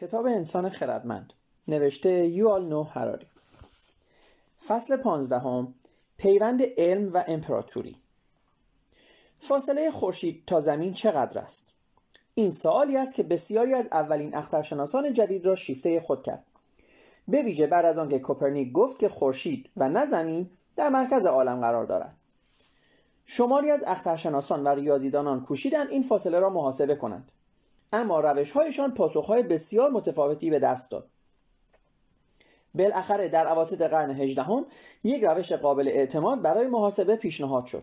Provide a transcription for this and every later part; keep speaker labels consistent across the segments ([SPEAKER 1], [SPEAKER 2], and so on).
[SPEAKER 1] کتاب انسان خردمند نوشته یوال نو هراری فصل پانزدهم پیوند علم و امپراتوری. فاصله خورشید تا زمین چقدر است؟ این سوالی است که بسیاری از اولین اخترشناسان جدید را شیفته خود کرد. به ویژه بعد از آنکه کوپرنیک گفت که خورشید و نه زمین در مرکز عالم قرار دارد. شماری از اخترشناسان و ریاضیدانان کوشیدند این فاصله را محاسبه کنند. اما روشهایشان پاسخهای بسیار متفاوتی به دست داد. بالاخره در عواسط قرن هجدهم یک روش قابل اعتماد برای محاسبه پیشنهاد شد.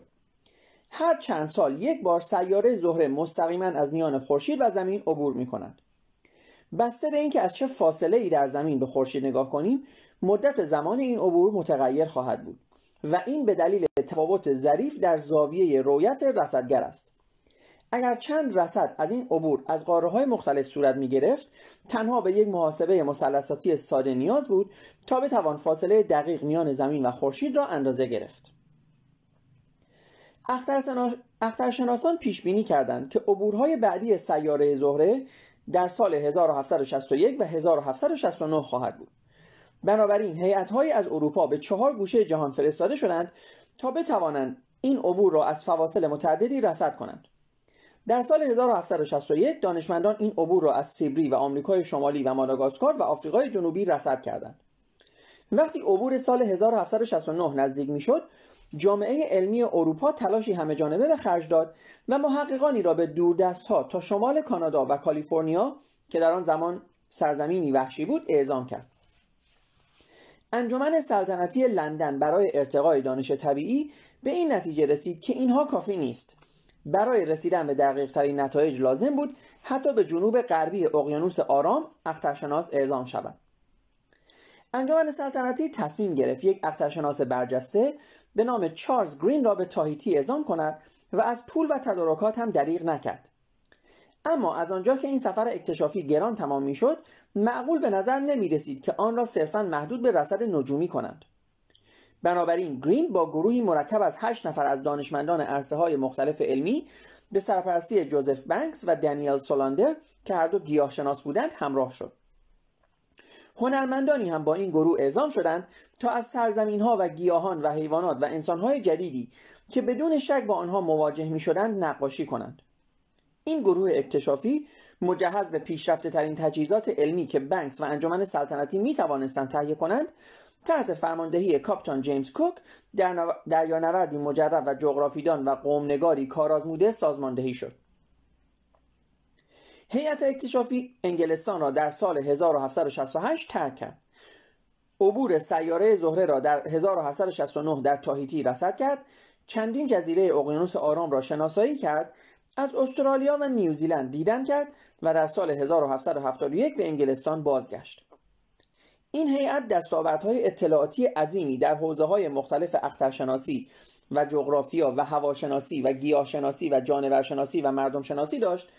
[SPEAKER 1] هر چند سال یک بار سیاره زهره مستقیما از میان خورشید و زمین عبور می کند. بسته به اینکه از چه فاصله ای در زمین به خورشید نگاه کنیم مدت زمان این عبور متغیر خواهد بود و این به دلیل تفاوت ظریف در زاویه رویت رصدگر است. اگر چند رصد از این عبور از قاره های مختلف صورت می گرفت تنها به یک محاسبه مثلثاتی ساده نیاز بود تا بتوان فاصله دقیق میان زمین و خورشید را اندازه گرفت. اخترشناسان پیش بینی کردند که عبورهای بعدی سیاره زهره در سال 1761 و 1769 خواهد بود. بنابراین هیئت‌هایی از اروپا به چهار گوشه جهان فرستاده شدند تا بتوانند این عبور را از فواصل متعددی رصد کنند. در سال 1761 دانشمندان این عبور را از سیبری و آمریکای شمالی و ماداگاسکار و آفریقای جنوبی رصد کردند. وقتی عبور سال 1769 نزدیک می‌شد جامعه علمی اروپا تلاشی همه جانبه به خرج داد و محققانی را به دوردست ها تا شمال کانادا و کالیفرنیا که در آن زمان سرزمینی وحشی بود اعزام کرد. انجمن سلطنتی لندن برای ارتقای دانش طبیعی به این نتیجه رسید که اینها کافی نیست. برای رسیدن به دقیق ترین نتایج لازم بود حتی به جنوب غربی اقیانوس آرام اخترشناس اعزام شود. انجمن سلطنتی تصمیم گرفت یک اخترشناس برجسته به نام چارلز گرین را به تاهیتی اعزام کند و از پول و تدارکات هم دریغ نکرد. اما از آنجا که این سفر اکتشافی گران تمام می‌شد معقول به نظر نمی رسید که آن را صرفا محدود به رصد نجومی کنند. بنابراین گرین با گروهی مرکب از هشت نفر از دانشمندان عرصه های مختلف علمی به سرپرستی جوزف بنکس و دانیل سولاندر که هر دو گیاهشناس بودند همراه شد. هنرمندانی هم با این گروه اعزام شدند تا از سرزمین ها و گیاهان و حیوانات و انسان های جدیدی که بدون شک با آنها مواجه می شدند نقاشی کنند. این گروه اکتشافی مجهز به پیشرفته ترین تجهیزات علمی که بنکس و انجمن سلطنتی می توانستند تهیه کنند تحت فرماندهی کاپتان جیمز کوک در دریانوردی مجرب و جغرافیدان و قومنگاری کارآزموده سازماندهی شد. هیئت اکتشافی انگلستان را در سال 1768 ترک کرد. عبور سیاره زهره را در 1769 در تاهیتی رصد کرد. چندین جزیره اقیانوس آرام را شناسایی کرد. از استرالیا و نیوزیلند دیدن کرد و در سال 1771 به انگلستان بازگشت. این هیئت دستاوردهای اطلاعاتی عظیمی در حوزه های مختلف اخترشناسی و جغرافیا و هواشناسی و گیاهشناسی و جانورشناسی و مردم شناسی داشت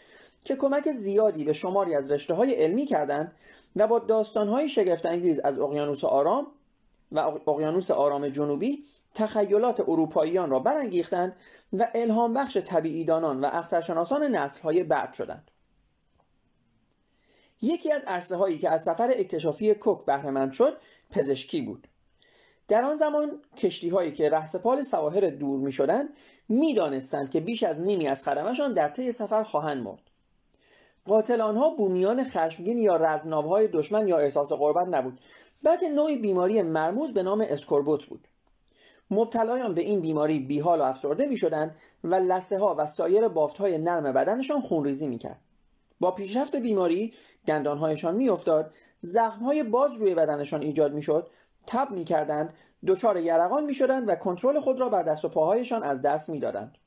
[SPEAKER 1] که کمک زیادی به شماری از رشته های علمی کردند و با داستان های شگفتانگیز از اقیانوس آرام و اقیانوس آرام جنوبی تخیلات اروپاییان را برانگیختند و الهام بخش طبیعیدانان و اخترشناسان نسل های بعد شدند. یکی از عرصه هایی که از سفر اکتشافی کوک بهرهمند شد پزشکی بود. در آن زمان کشتی هایی که رهسپال سواحل دور می شدند می دانستند که بیش از نیمی از خدمشان در طی سفر خواهند مرد. قاتل آنها بومیان خشمگین یا رزمناوهای دشمن یا احساس قربت نبود بلکه نوعی بیماری مرموز به نام اسکوربوت بود. مبتلایان به این بیماری بیحال و افسرده می شدند و لسه ها و سایر بافت های نرم بدنشان خونریزی می کرد. با پیشرفت بیماری دندانهایشان میافتاد. زخمهای باز روی بدنشان ایجاد می‌شد. تب می‌کردند. دچار یرقان می‌شدند و کنترل خود را بر دست و پاهایشان از دست می‌دادند.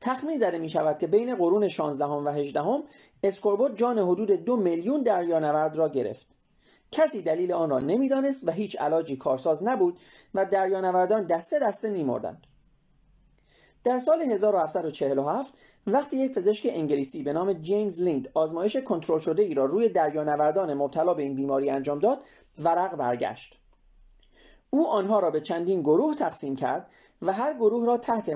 [SPEAKER 1] تخمین زده می شود که بین قرون 16 و 18 اسکوربوت جان حدود دو میلیون دریانورد را گرفت. کسی دلیل آن را نمی‌دانست و هیچ علاجی کارساز نبود و دریانوردان دسته دسته میمردند. در سال 1747 وقتی یک پزشک انگلیسی به نام جیمز لیند آزمایش کنترل شده ای را روی دریانوردان مبتلا به این بیماری انجام داد ورق برگشت. او آنها را به چندین گروه تقسیم کرد و هر گروه را تحت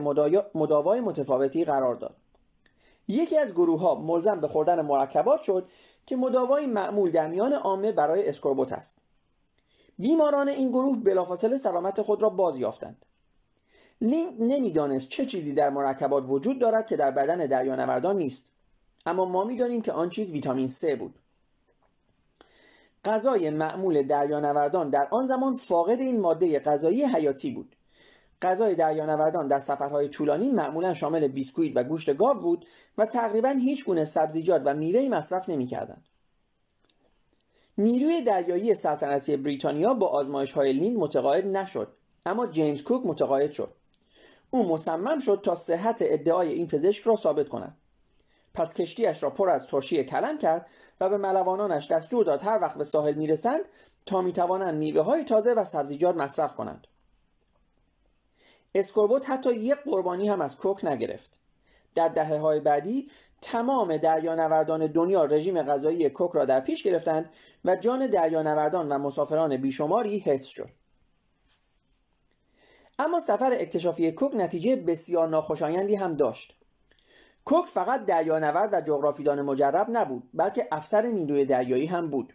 [SPEAKER 1] مداوای متفاوتی قرار داد. یکی از گروه ها ملزم به خوردن مرکبات شد که مداوای معمول در میان عامه برای اسکوربوت است. بیماران این گروه بلافاصله سلامت خود را باز یافتند لینک نمی‌دانست چه چیزی در مرکبات وجود دارد که در بدن دریانوردان نیست. اما ما می‌دانیم که آن چیز ویتامین C بود. غذای معمول دریانوردان در آن زمان فاقد این ماده غذایی حیاتی بود. غذای دریانوردان در سفرهای طولانی معمولا شامل بیسکویت و گوشت گاو بود و تقریبا هیچ گونه سبزیجات و میوه مصرف نمی‌کردند. نیروی دریایی سلطنتی بریتانیا با آزمایش های لین متقاعد نشد اما جیمز کوک متقاعد شد. او مصمم شد تا صحت ادعای این پزشک را ثابت کند. پس کشتیش را پر از ترشی کلم کرد و به ملوانانش دستور داد هر وقت به ساحل می‌رسند تا می‌توانند میوه های تازه و سبزیجات مصرف کنند. اسکوربوت حتی یک قربانی هم از کوک نگرفت. در دهه های بعدی تمام دریانوردان دنیا رژیم غذایی کوک را در پیش گرفتند و جان دریانوردان و مسافران بیشماری حفظ شد. اما سفر اکتشافی کوک نتیجه بسیار ناخوشایندی هم داشت. کوک فقط دریانورد و جغرافیدان مجرب نبود بلکه افسر نیروی دریایی هم بود.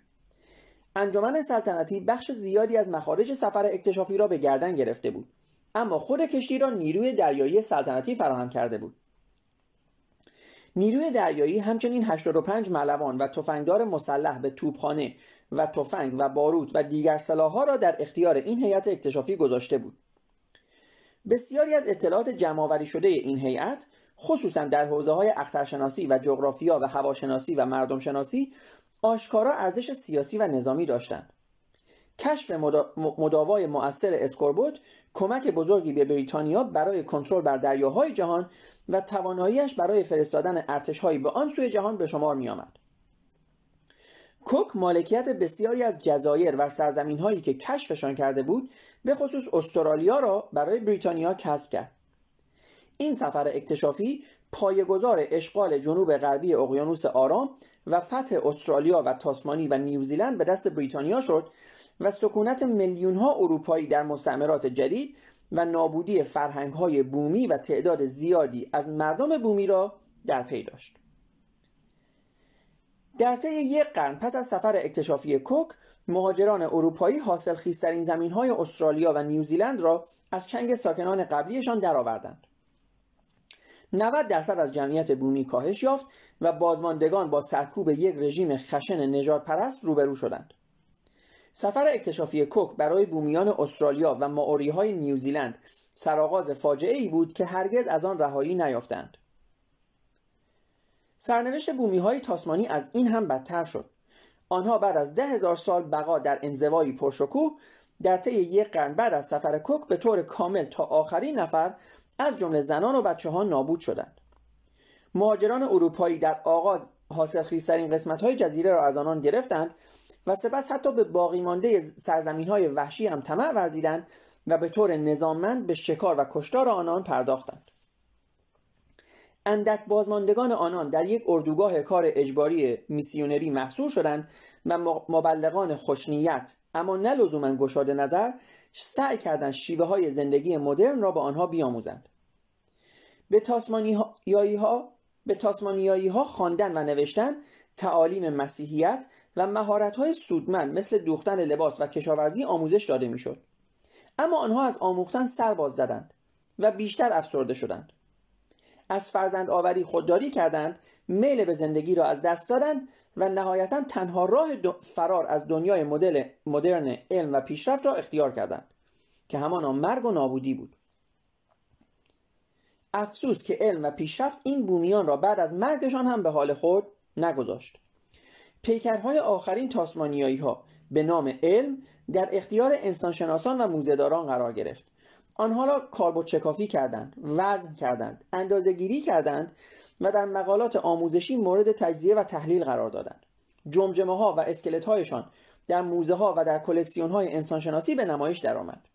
[SPEAKER 1] انجمن سلطنتی بخش زیادی از مخارج سفر اکتشافی را به گردن گرفته بود اما خود کشتی را نیروی دریایی سلطنتی فراهم کرده بود. نیروی دریایی همچنین 85 ملوان و تفنگدار مسلح به توپخانه و تفنگ و باروت و دیگر سلاحها را در اختیار این هیئت اکتشافی گذاشته بود. بسیاری از اطلاعات جمعآوری شده این هیئت خصوصا در حوزه های اخترشناسی و جغرافیا و هواشناسی و مردم شناسی آشکارا ارزش سیاسی و نظامی داشتند کشف مداوای مؤثر اسکوربوت کمک بزرگی به بریتانیا برای کنترل بر دریاهای جهان و تواناییش برای فرستادن ارتشهایی به آن سوی جهان به شمار می آمد. کوک مالکیت بسیاری از جزایر و سرزمین هایی که کشفشان کرده بود به خصوص استرالیا را برای بریتانیا کسب کرد این سفر اکتشافی پایگزار اشغال جنوب غربی اقیانوس آرام و فتح استرالیا و تاسمانی و نیوزیلند به دست بریتانیا شد و سکونت میلیون ها اروپایی در مستعمرات جدید و نابودی فرهنگ های بومی و تعداد زیادی از مردم بومی را در پی داشت. در طی یک قرن پس از سفر اکتشافی کوک مهاجران اروپایی حاصلخیزترین زمین های استرالیا و نیوزیلند را از چنگ ساکنان قبلیشان درآوردند. 90 درصد از جمعیت بومی کاهش یافت و بازماندگان با سرکوب یک رژیم خشن نجات پرست روبرو شدند. سفر اکتشافی کوک برای بومیان استرالیا و ماوری های نیوزیلند سرآغاز فاجعه ای بود که هرگز از آن رهایی نیافتند. سرنوشت بومی های تاسمانی از این هم بدتر شد. آنها بعد از ده هزار سال بقا در انزوایی پرشکوه در طی یک قرن بعد از سفر کوک به طور کامل تا آخرین نفر از جمله زنان و بچه ها نابود شدند. مهاجران اروپایی در آغاز حاصل خیزترین قسمت های جزیره را از آنان گرفتند و سپس حتی به باقی مانده سرزمین های وحشی هم طمع ورزیدند و به طور نظاممند به شکار و کشتار آنان پرداختند. اندک بازماندگان آنان در یک اردوگاه کار اجباری میسیونری محصول شدند و مبلغان خوشنیت اما نه لزوما گشاده نظر سعی کردند شیوه های زندگی مدرن را به آنها بیاموزند. به تاسمانیایی ها به تاسمانیایی ها خواندن و نوشتن تعالیم مسیحیت و مهارت های سودمند مثل دوختن لباس و کشاورزی آموزش داده می‌شد. اما آنها از آموختن سر باز زدند و بیشتر افسرده شدند. از فرزند آوری خودداری کردند میل به زندگی را از دست دادند و نهایتا تنها راه فرار از دنیای مدل مدرن علم و پیشرفت را اختیار کردند که همانا مرگ و نابودی بود. افسوس که علم و پیشرفت این بومیان را بعد از مرگشان هم به حال خود نگذاشت. پیکرهای آخرین تاسمانیایی ها به نام علم در اختیار انسانشناسان و موزهداران قرار گرفت. آنها را کاربرد چکافی کردند وزن کردند اندازه گیری کردند و در مقالات آموزشی مورد تجزیه و تحلیل قرار دادند. جمجمه ها و اسکلت هایشان در موزه ها و در کلکسیون های انسانشناسی به نمایش درآمد.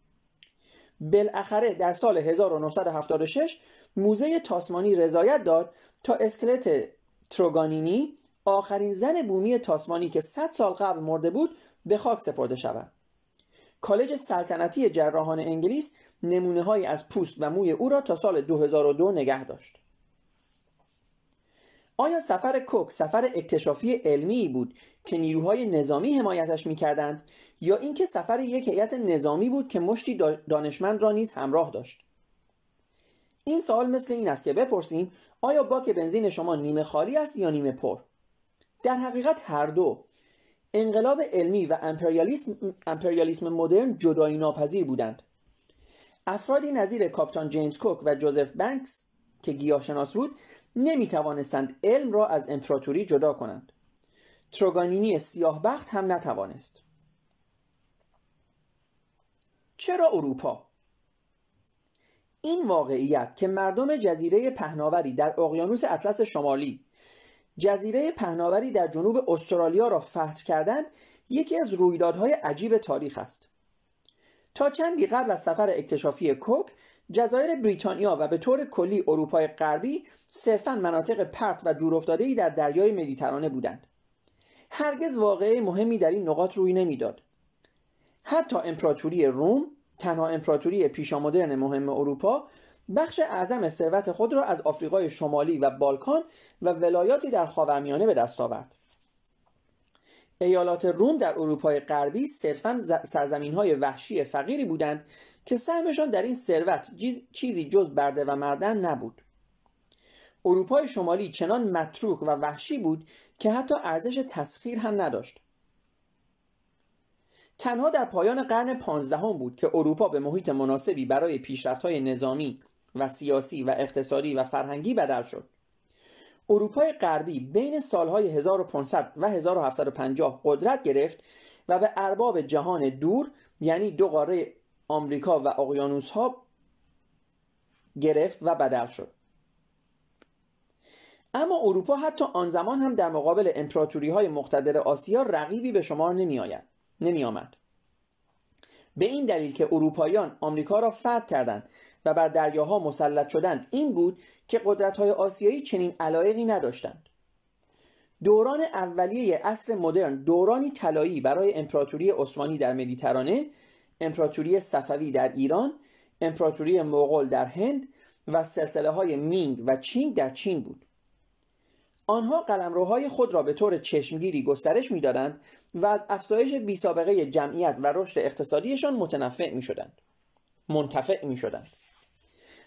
[SPEAKER 1] بالاخره در سال 1976 موزه تاسمانی رضایت داد تا اسکلت تروگانینی آخرین زن بومی تاسمانی که 100 سال قبل مرده بود به خاک سپرده شود. کالج سلطنتی جراحان انگلیس نمونه های از پوست و موی او را تا سال 2002 نگه داشت. آیا سفر کوک سفر اکتشافی علمی بود که نیروهای نظامی حمایتش می‌کردند یا اینکه سفر یک هیئت نظامی بود که مشتی دانشمند را نیز همراه داشت؟ این سوال مثل این است که بپرسیم آیا باک بنزین شما نیمه خالی است یا نیمه پر؟ در حقیقت هر دو. انقلاب علمی و امپریالیسم, امپریالیسم مدرن جدایی ناپذیر بودند. افرادی نظیر کاپتان جیمز کوک و جوزف بنکس که گیاهشناس بود نمی توانستند علم را از امپراتوری جدا کنند. تروگانینی سیاه بخت هم نتوانست. چرا اروپا؟ این واقعیت که مردم جزیره پهناوری در اقیانوس اطلس شمالی جزیره پهناوری در جنوب استرالیا را فتح کردند یکی از رویدادهای عجیب تاریخ است. تا چندی قبل از سفر اکتشافی کوک جزایر بریتانیا و به طور کلی اروپای غربی صرفا مناطق پرت و دورافتادهای در دریای مدیترانه بودند. هرگز واقعه مهمی در این نقاط روی نمی‌داد. حتی امپراتوری روم تنها امپراتوری پیشامدرن مهم اروپا بخش اعظم ثروت خود را از آفریقای شمالی و بالکان و ولایاتی در خاورمیانه به دست آورد. ایالات روم در اروپای غربی صرفا سرزمین های وحشی فقیری بودند که سهمشان در این ثروت چیزی جز برده و مردن نبود. اروپای شمالی چنان متروک و وحشی بود که حتی ارزش تسخیر هم نداشت. تنها در پایان قرن پانزدهم بود که اروپا به محیط مناسبی برای پیشرفت‌های نظامی و سیاسی و اقتصادی و فرهنگی بدل شد. اروپای غربی بین سالهای 1500 و 1750 قدرت گرفت و به ارباب جهان دور یعنی دو قاره آمریکا و اقیانوس ها گرفت و بدل شد اما اروپا حتی آن زمان هم در مقابل امپراتوری های مقتدر آسیا رقیبی به شمار نمی, آید. نمی آمد. به این دلیل که اروپاییان آمریکا را فتح کردند و بر دریاها مسلط شدند این بود که قدرت های آسیایی چنین علایقی نداشتند دوران اولیه عصر مدرن دورانی طلایی برای امپراتوری عثمانی در مدیترانه امپراتوری صفوی در ایران امپراتوری مغول در هند و سلسله های مینگ و چینگ در چین بود آنها قلمروهای خود را به طور چشمگیری گسترش می‌دادند و از افزایش بی سابقه جمعیت و رشد اقتصادیشان متنفع می شدند. منتفع می شدند.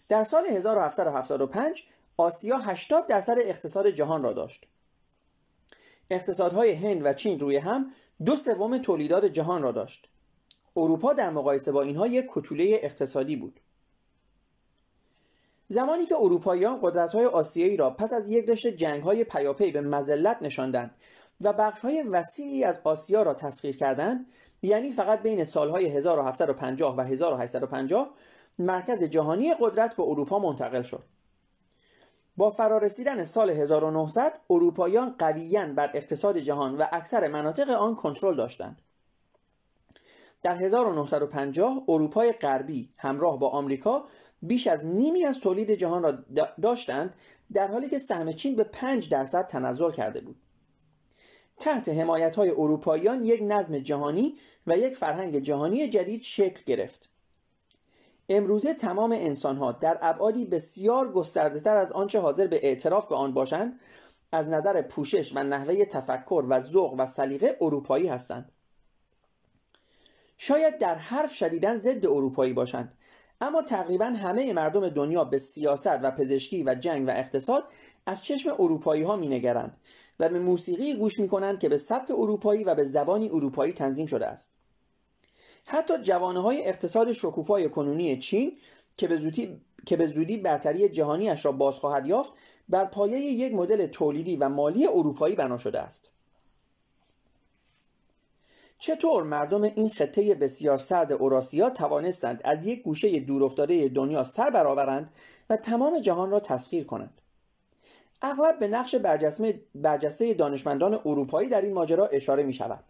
[SPEAKER 1] در سال 1775 آسیا 80 درصد اقتصاد جهان را داشت. اقتصادهای هند و چین روی هم دو سوم تولیدات جهان را داشت. اروپا در مقایسه با اینها یک کتوله اقتصادی بود. زمانی که اروپاییان قدرت‌های آسیایی را پس از یک رشته جنگ‌های پیاپی به مزلت نشاندند و بخش‌های وسیعی از آسیا را تسخیر کردند یعنی فقط بین سالهای 1750 و 1850 مرکز جهانی قدرت به اروپا منتقل شد. با فرارسیدن سال 1900 اروپاییان قویا بر اقتصاد جهان و اکثر مناطق آن کنترل داشتند. در 1950 اروپای غربی همراه با آمریکا بیش از نیمی از تولید جهان را داشتند در حالی که سهم چین به 5 درصد تنزل کرده بود. تحت حمایت های اروپاییان یک نظم جهانی و یک فرهنگ جهانی جدید شکل گرفت. امروزه تمام انسان ها در ابعادی بسیار گسترده تر از آنچه حاضر به اعتراف به آن باشند از نظر پوشش و نحوه تفکر و ذوق و سلیقه اروپایی هستند. شاید در حرف شدیدن ضد اروپایی باشند اما تقریبا همه مردم دنیا به سیاست و پزشکی و جنگ و اقتصاد از چشم اروپایی ها می نگرند و به موسیقی گوش می کنند که به سبک اروپایی و به زبانی اروپایی تنظیم شده است. حتی جوانه های اقتصاد شکوفای کنونی چین که به زودی که به زودی برتری جهانیش را باز خواهد یافت بر پایه یک مدل تولیدی و مالی اروپایی بنا شده است. چطور مردم این خطه بسیار سرد اوراسیا توانستند از یک گوشه دورافتاده دنیا سر برآورند و تمام جهان را تسخیر کنند؟ اغلب به نقش برجسته دانشمندان اروپایی در این ماجرا اشاره می شود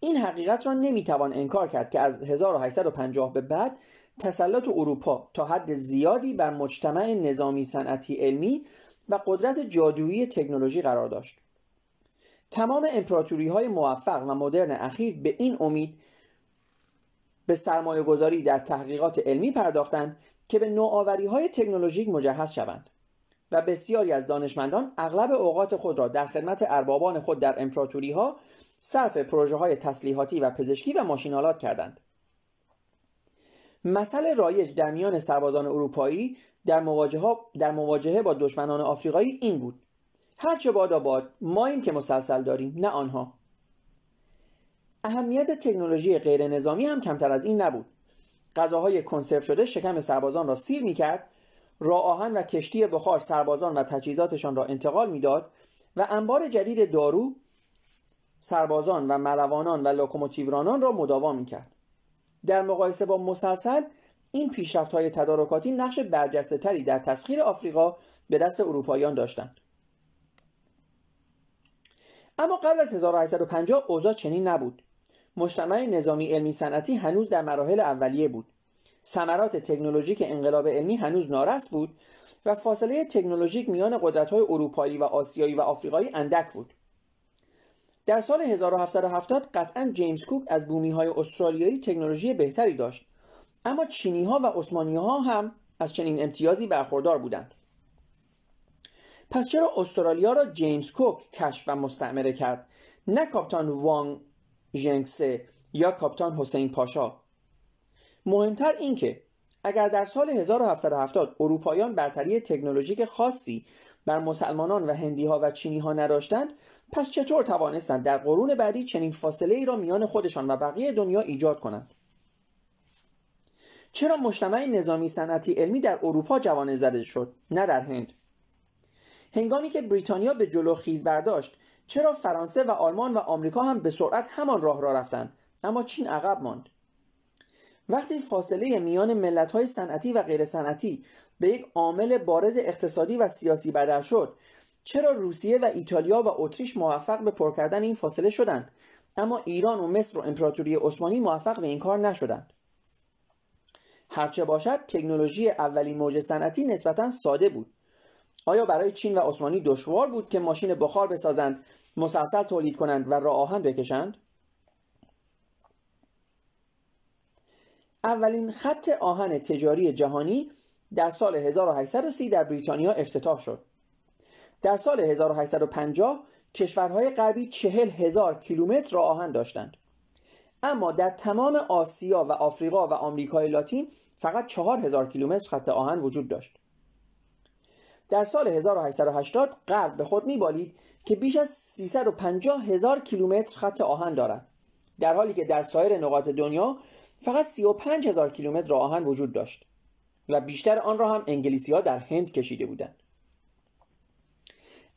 [SPEAKER 1] این حقیقت را نمی‌توان انکار کرد که از 1850 به بعد تسلط اروپا تا حد زیادی بر مجتمع نظامی صنعتی علمی و قدرت جادویی تکنولوژی قرار داشت. تمام امپراتوری های موفق و مدرن اخیر به این امید به سرمایه گذاری در تحقیقات علمی پرداختند که به نوآوری های تکنولوژیک مجهز شوند و بسیاری از دانشمندان اغلب اوقات خود را در خدمت اربابان خود در امپراتوری ها صرف پروژه های تسلیحاتی و پزشکی و ماشینالات کردند. مسئله رایج در میان سربازان اروپایی در مواجهه, در مواجهه با دشمنان آفریقایی این بود. هرچه باد آباد ماییم که مسلسل داریم نه آنها. اهمیت تکنولوژی غیر نظامی هم کمتر از این نبود. غذاهای کنسرو شده شکم سربازان را سیر می‌کرد راه آهن و کشتی بخار سربازان و تجهیزاتشان را انتقال می‌داد و انبار جدید دارو سربازان و ملوانان و لوکوموتیورانان را مداوم می‌کرد. در مقایسه با مسلسل این پیشرفت های تدارکاتی نقش برجسته تری در تسخیر آفریقا به دست اروپاییان داشتند. اما قبل از 1850 اوضاع چنین نبود. مجتمع نظامی علمی صنعتی هنوز در مراحل اولیه بود. ثمرات تکنولوژیک انقلاب علمی هنوز نارس بود و فاصله تکنولوژیک میان قدرت‌های اروپایی و آسیایی و آفریقایی اندک بود. در سال 1770 قطعا جیمز کوک از بومی های استرالیایی تکنولوژی بهتری داشت. اما چینی ها و عثمانی ها هم از چنین امتیازی برخوردار بودند. پس چرا استرالیا را جیمز کوک کشف و مستعمره کرد؟ نه کاپتان وانگ ژنگسه یا کاپتان حسین پاشا. مهمتر این که اگر در سال 1770 اروپایان برتری تکنولوژیک خاصی بر مسلمانان و هندی ها و چینی ها نداشتند پس چطور توانستند در قرون بعدی چنین فاصله ای را میان خودشان و بقیه دنیا ایجاد کنند؟ چرا مجتمع نظامی صنعتی علمی در اروپا جوانه زده شد نه در هند؟ هنگامی که بریتانیا به جلو خیز برداشت چرا فرانسه و آلمان و آمریکا هم به سرعت همان راه را رفتند اما چین عقب ماند؟ وقتی فاصله میان ملت های صنعتی و غیر صنعتی به یک عامل بارز اقتصادی و سیاسی بدل شد چرا روسیه و ایتالیا و اتریش موفق به پر کردن این فاصله شدند اما ایران و مصر و امپراتوری عثمانی موفق به این کار نشدند؟ هرچه باشد تکنولوژی اولین موج صنعتی نسبتا ساده بود. آیا برای چین و عثمانی دشوار بود که ماشین بخار بسازند مسلسل تولید کنند و راه آهن بکشند؟ اولین خط آهن تجاری جهانی در سال 1830 در بریتانیا افتتاح شد. در سال 1850 کشورهای غربی چهل هزار کیلومتر راه آهن داشتند. اما در تمام آسیا و آفریقا و آمریکای لاتین فقط چهار هزار کیلومتر خط آهن وجود داشت. در سال 1880 غرب به خود میبالید که بیش از 350 هزار کیلومتر خط آهن دارد. در حالی که در سایر نقاط دنیا فقط 35 هزار کیلومتر راه آهن وجود داشت و بیشتر آن را هم انگلیسی ها در هند کشیده بودند.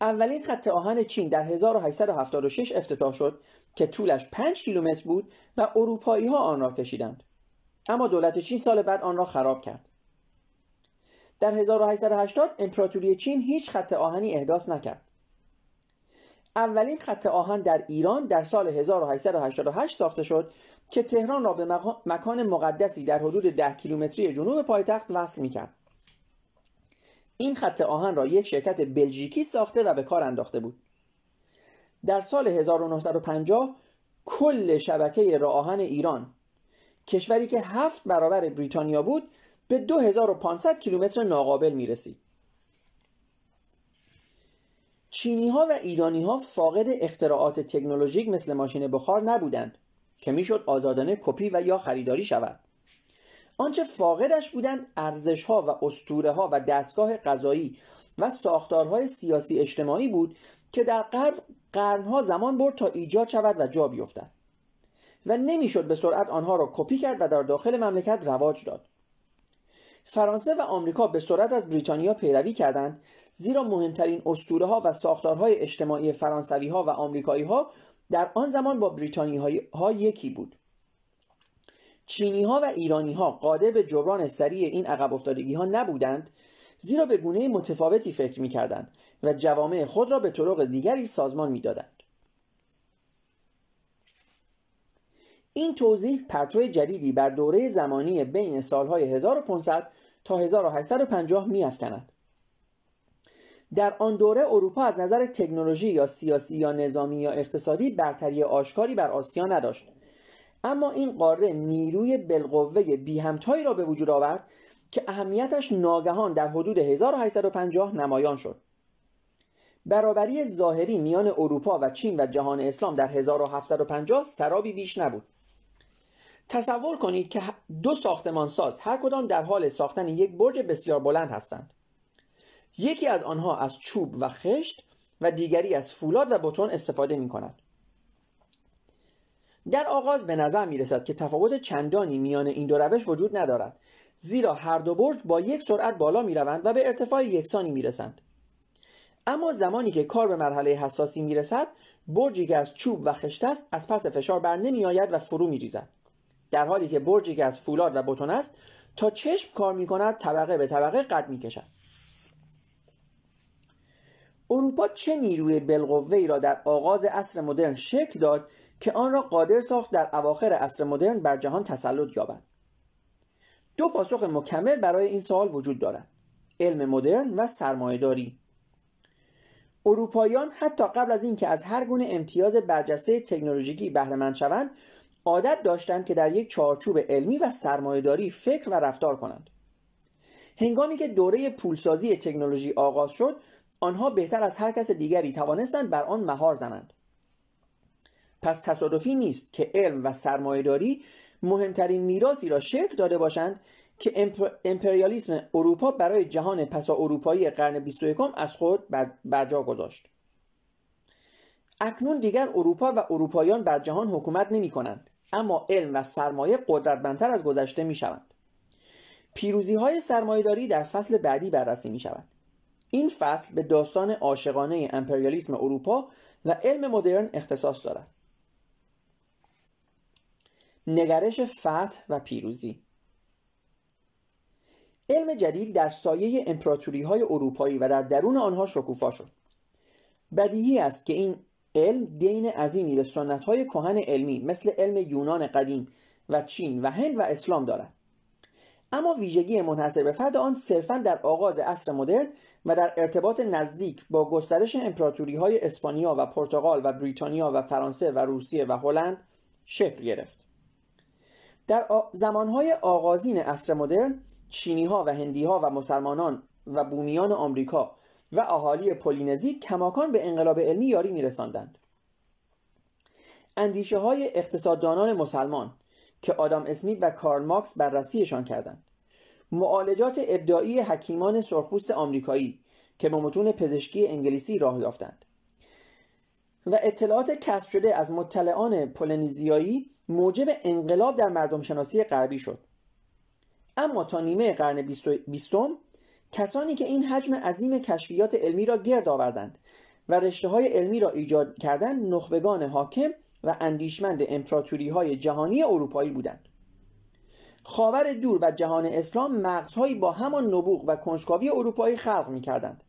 [SPEAKER 1] اولین خط آهن چین در 1876 افتتاح شد که طولش 5 کیلومتر بود و اروپایی ها آن را کشیدند. اما دولت چین سال بعد آن را خراب کرد. در 1880 امپراتوری چین هیچ خط آهنی احداث نکرد. اولین خط آهن در ایران در سال 1888 ساخته شد که تهران را به مکان مقدسی در حدود 10 کیلومتری جنوب پایتخت وصل می‌کرد. این خط آهن را یک شرکت بلژیکی ساخته و به کار انداخته بود در سال 1950 کل شبکه راه آهن ایران کشوری که هفت برابر بریتانیا بود به 2500 کیلومتر ناقابل می رسید. چینی ها و ایرانی ها فاقد اختراعات تکنولوژیک مثل ماشین بخار نبودند که می‌شد آزادانه کپی و یا خریداری شود. آنچه فاقدش بودند ارزش ها و اسطوره ها و دستگاه غذایی و ساختارهای سیاسی اجتماعی بود که در غرب قرنها زمان برد تا ایجاد شود و جا بیفتد. و نمی‌شد به سرعت آنها را کپی کرد و در داخل مملکت رواج داد. فرانسه و آمریکا به سرعت از بریتانیا پیروی کردند زیرا مهمترین اسطوره ها و ساختارهای اجتماعی فرانسوی ها و آمریکایی ها در آن زمان با بریتانی ها یکی بود. چینی ها و ایرانی ها قادر به جبران سریع این عقب افتادگی ها نبودند زیرا به گونه متفاوتی فکر می کردند و جوامع خود را به طرق دیگری سازمان می دادند. این توضیح پرتو جدیدی بر دوره زمانی بین سالهای 1500 تا 1850 می افکند. در آن دوره اروپا از نظر تکنولوژی یا سیاسی یا نظامی یا اقتصادی برتری آشکاری بر آسیا نداشت اما این قاره نیروی بالقوه بی همتایی را به وجود آورد که اهمیتش ناگهان در حدود 1850 نمایان شد. برابری ظاهری میان اروپا و چین و جهان اسلام در 1750 سرابی بیش نبود. تصور کنید که دو ساختمان ساز هر کدام در حال ساختن یک برج بسیار بلند هستند. یکی از آنها از چوب و خشت و دیگری از فولاد و بتون استفاده می کند در آغاز به نظر می رسد که تفاوت چندانی میان این دو روش وجود ندارد زیرا هر دو برج با یک سرعت بالا می روند و به ارتفاع یکسانی می رسند اما زمانی که کار به مرحله حساسی می رسد برجی که از چوب و خشت است از پس فشار بر نمی آید و فرو می ریزد در حالی که برجی که از فولاد و بتون است تا چشم کار می کند طبقه به طبقه قد می کشد اروپا چه نیروی بالقوه را در آغاز عصر مدرن شکل داد که آن را قادر ساخت در اواخر عصر مدرن بر جهان تسلط یابد. دو پاسخ مکمل برای این سوال وجود دارد علم مدرن و سرمایهداری. اروپاییان حتی قبل از اینکه از هر گونه امتیاز برجسته تکنولوژیکی بهره شوند عادت داشتند که در یک چارچوب علمی و سرمایهداری فکر و رفتار کنند. هنگامی که دوره پولسازی تکنولوژی آغاز شد آنها بهتر از هر کس دیگری توانستند بر آن مهار زنند. پس تصادفی نیست که علم و سرمایهداری مهمترین میراثی را شکل داده باشند که امپریالیسم اروپا برای جهان پسا اروپایی قرن 21 از خود بر جا گذاشت. اکنون دیگر اروپا و اروپاییان بر جهان حکومت نمی کنند اما علم و سرمایه قدرتمندتر از گذشته می شوند پیروزی های سرمایهداری در فصل بعدی بررسی می شود این فصل به داستان عاشقانه امپریالیسم اروپا و علم مدرن اختصاص دارد. نگرش فتح و پیروزی. علم جدید در سایه امپراتوری های اروپایی و در درون آنها شکوفا شد. بدیهی است که این علم دین عظیمی به سنت های کهن علمی مثل علم یونان قدیم و چین و هند و اسلام دارد. اما ویژگی منحصر به فرد آن صرفا در آغاز عصر مدرن و در ارتباط نزدیک با گسترش امپراتوری های اسپانیا و پرتغال و بریتانیا و فرانسه و روسیه و هلند شکل گرفت. در زمانهای آغازین عصر مدرن چینی ها و هندی ها و مسلمانان و بومیان آمریکا و اهالی پولینزی کماکان به انقلاب علمی یاری می رساندند. اندیشه های اقتصاددانان مسلمان که آدام اسمیت و کارل ماکس بررسیشان کردند معالجات ابداعی حکیمان سرخپوست آمریکایی که به متون پزشکی انگلیسی راه یافتند و اطلاعات کسب شده از مطلعان پولنیزیایی موجب انقلاب در مردم شناسی غربی شد اما تا نیمه قرن بیستم کسانی که این حجم عظیم کشفیات علمی را گرد آوردند و رشته های علمی را ایجاد کردند نخبگان حاکم و اندیشمند امپراتوری های جهانی اروپایی بودند خاور دور و جهان اسلام مغزهایی با همان نبوغ و کنجکاوی اروپایی خلق می کردند.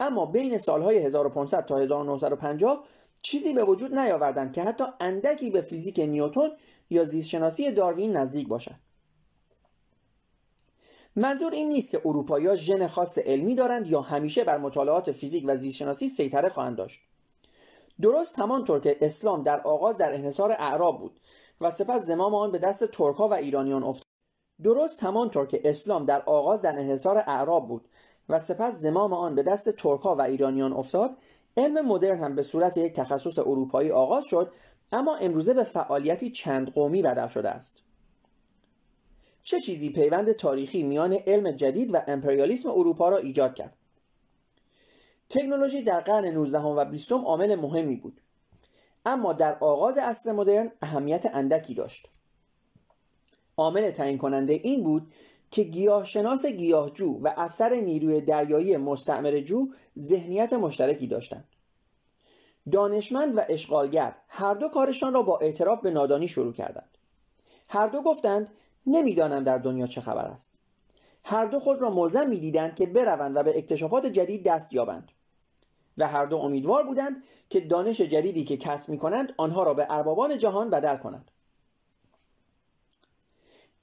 [SPEAKER 1] اما بین سالهای 1500 تا 1950 چیزی به وجود نیاوردند که حتی اندکی به فیزیک نیوتن یا زیستشناسی داروین نزدیک باشد. منظور این نیست که اروپایی‌ها ژن خاص علمی دارند یا همیشه بر مطالعات فیزیک و زیستشناسی سیطره خواهند داشت. درست همانطور که اسلام در آغاز در انحصار اعراب بود و سپس زمام آن به دست ترکها و ایرانیان افتاد. درست همانطور که اسلام در آغاز در انحصار اعراب بود و سپس زمام آن به دست ترکها و ایرانیان افتاد علم مدرن هم به صورت یک تخصص اروپایی آغاز شد اما امروزه به فعالیتی چند قومی بدل شده است. چه چیزی پیوند تاریخی میان علم جدید و امپریالیسم اروپا را ایجاد کرد؟ تکنولوژی در قرن 19 و 20 عامل مهمی بود اما در آغاز عصر مدرن اهمیت اندکی داشت. عامل تعیین کننده این بود که گیاهشناس گیاهجو و افسر نیروی دریایی مستعمر جو ذهنیت مشترکی داشتند. دانشمند و اشغالگر هر دو کارشان را با اعتراف به نادانی شروع کردند. هر دو گفتند نمی‌دانم در دنیا چه خبر است. هر دو خود را ملزم می‌دیدند که بروند و به اکتشافات جدید دست یابند. و هر دو امیدوار بودند که دانش جدیدی که کسب می کنند آنها را به اربابان جهان بدل کنند.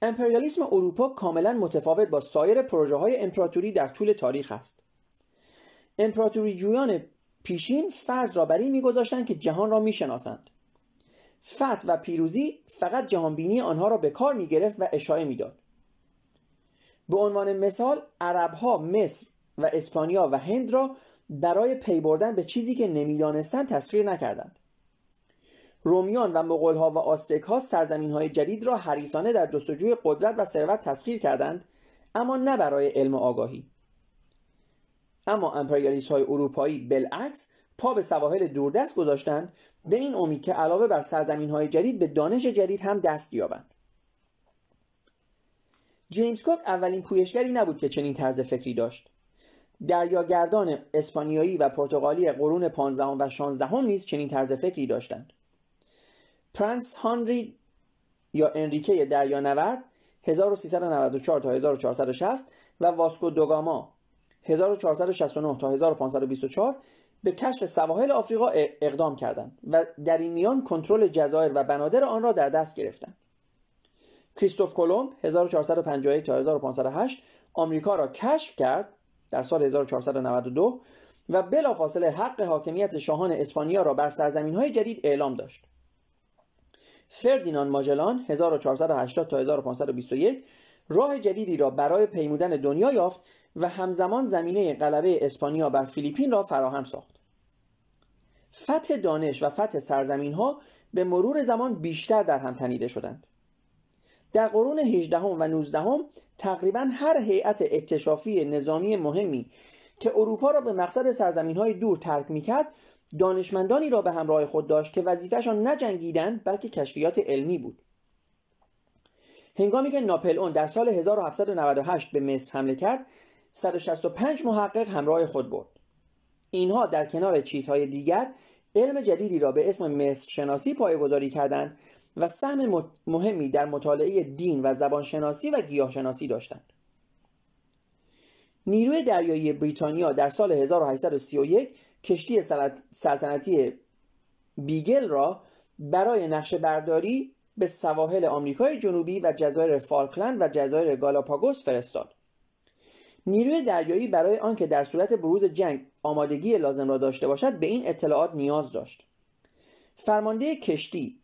[SPEAKER 1] امپریالیسم اروپا کاملا متفاوت با سایر پروژه های امپراتوری در طول تاریخ است. امپراتوری جویان پیشین فرض را بر این میگذاشتند که جهان را می‌شناسند. فتح و پیروزی فقط جهانبینی آنها را به کار می گرفت و اشاره می‌داد. به عنوان مثال عربها مصر و اسپانیا و هند را برای پی بردن به چیزی که نمی‌دانستند تسخیر نکردند. رومیان و مغولها و آستک ها سرزمین های جدید را حریصانه در جستجوی قدرت و ثروت تسخیر کردند اما نه برای علم و آگاهی. اما امپریالیست های اروپایی بالعکس پا به سواحل دوردست گذاشتند به این امید که علاوه بر سرزمین های جدید به دانش جدید هم دست یابند جیمز کوک اولین پویشگری نبود که چنین طرز فکری داشت. دریاگردان اسپانیایی و پرتغالی قرون 15 و 16 نیز چنین طرز فکری داشتند. پرنس هانری یا انریکه دریانورد 1394 تا 1460 و واسکو دوگاما 1469 تا 1524 به کشف سواحل آفریقا اقدام کردند و در این میان کنترل جزایر و بنادر آن را در دست گرفتند. کریستوف کلمب 1451 تا 1508 آمریکا را کشف کرد در سال 1492 و بلافاصله حق حاکمیت شاهان اسپانیا را بر سرزمین های جدید اعلام داشت. فردیناند ماجلان 1480 تا 1521 راه جدیدی را برای پیمودن دنیا یافت و همزمان زمینه غلبه اسپانیا بر فیلیپین را فراهم ساخت. فتح دانش و فتح سرزمین ها به مرور زمان بیشتر در هم تنیده شدند. در قرون 18 و 19 تقریبا هر هیئت اکتشافی نظامی مهمی که اروپا را به مقصد سرزمین های دور ترک می‌کرد دانشمندانی را به همراه خود داشت که وظیفهشان نه جنگیدن بلکه کشفیات علمی بود. هنگامی که ناپلئون در سال 1798 به مصر حمله کرد 165 محقق همراه خود برد. اینها در کنار چیزهای دیگر علم جدیدی را به اسم مصر شناسی پایگذاری کردند و سهم مهمی در مطالعه دین و زبانشناسی و گیاهشناسی داشتند. نیروی دریایی بریتانیا در سال 1831 کشتی سلطنتی بیگل را برای نقشه برداری به سواحل آمریکای جنوبی و جزایر فالکلند و جزایر گالاپاگوس فرستاد. نیروی دریایی برای آنکه در صورت بروز جنگ آمادگی لازم را داشته باشد به این اطلاعات نیاز داشت. فرمانده کشتی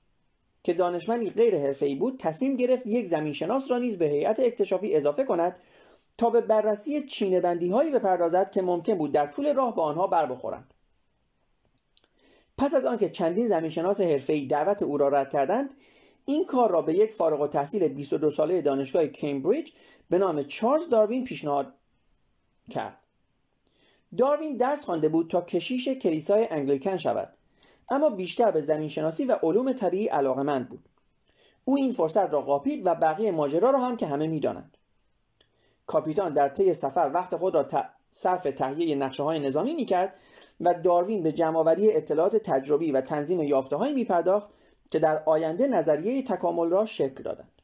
[SPEAKER 1] که دانشمندی غیر حرفه‌ای بود تصمیم گرفت یک زمینشناس را نیز به هیئت اکتشافی اضافه کند تا به بررسی چینه بندی هایی بپردازد که ممکن بود در طول راه با آنها بر بخورند. پس از آنکه چندین زمینشناس حرفه‌ای دعوت او را رد کردند این کار را به یک فارغ التحصیل 22 ساله دانشگاه کمبریج به نام چارلز داروین پیشنهاد کرد. داروین درس خوانده بود تا کشیش کلیسای انگلیکن شود اما بیشتر به زمین شناسی و علوم طبیعی علاقمند بود. او این فرصت را قاپید و بقیه ماجرا را هم که همه می‌دانند. کاپیتان در طی سفر وقت خود را صرف تهیه نقشه های نظامی می کرد و داروین به جمعآوری اطلاعات تجربی و تنظیم یافته هایی می پرداخت که در آینده نظریه تکامل را شکل دادند.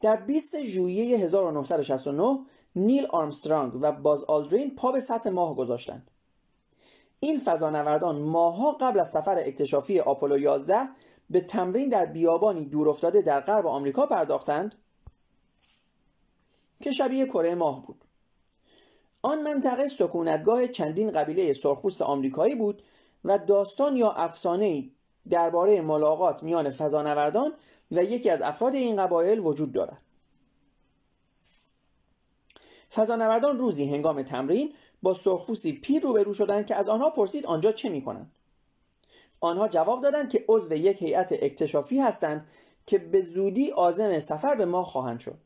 [SPEAKER 1] در 20 ژوئیه 1969 نیل آرمسترانگ و باز آلدرین پا به سطح ماه گذاشتند. این فضانوردان ماهها قبل از سفر اکتشافی آپولو 11 به تمرین در بیابانی دورافتاده در غرب آمریکا پرداختند که شبیه کره ماه بود. آن منطقه سکونتگاه چندین قبیله سرخپوست آمریکایی بود و داستان یا افسانه درباره ملاقات میان فضانوردان و یکی از افراد این قبایل وجود دارد. فضانوردان روزی هنگام تمرین با سرخپوستی پیر روبرو شدند که از آنها پرسید آنجا چه می کنند آنها جواب دادند که عضو یک هیئت اکتشافی هستند که به زودی عازم سفر به ما خواهند شد.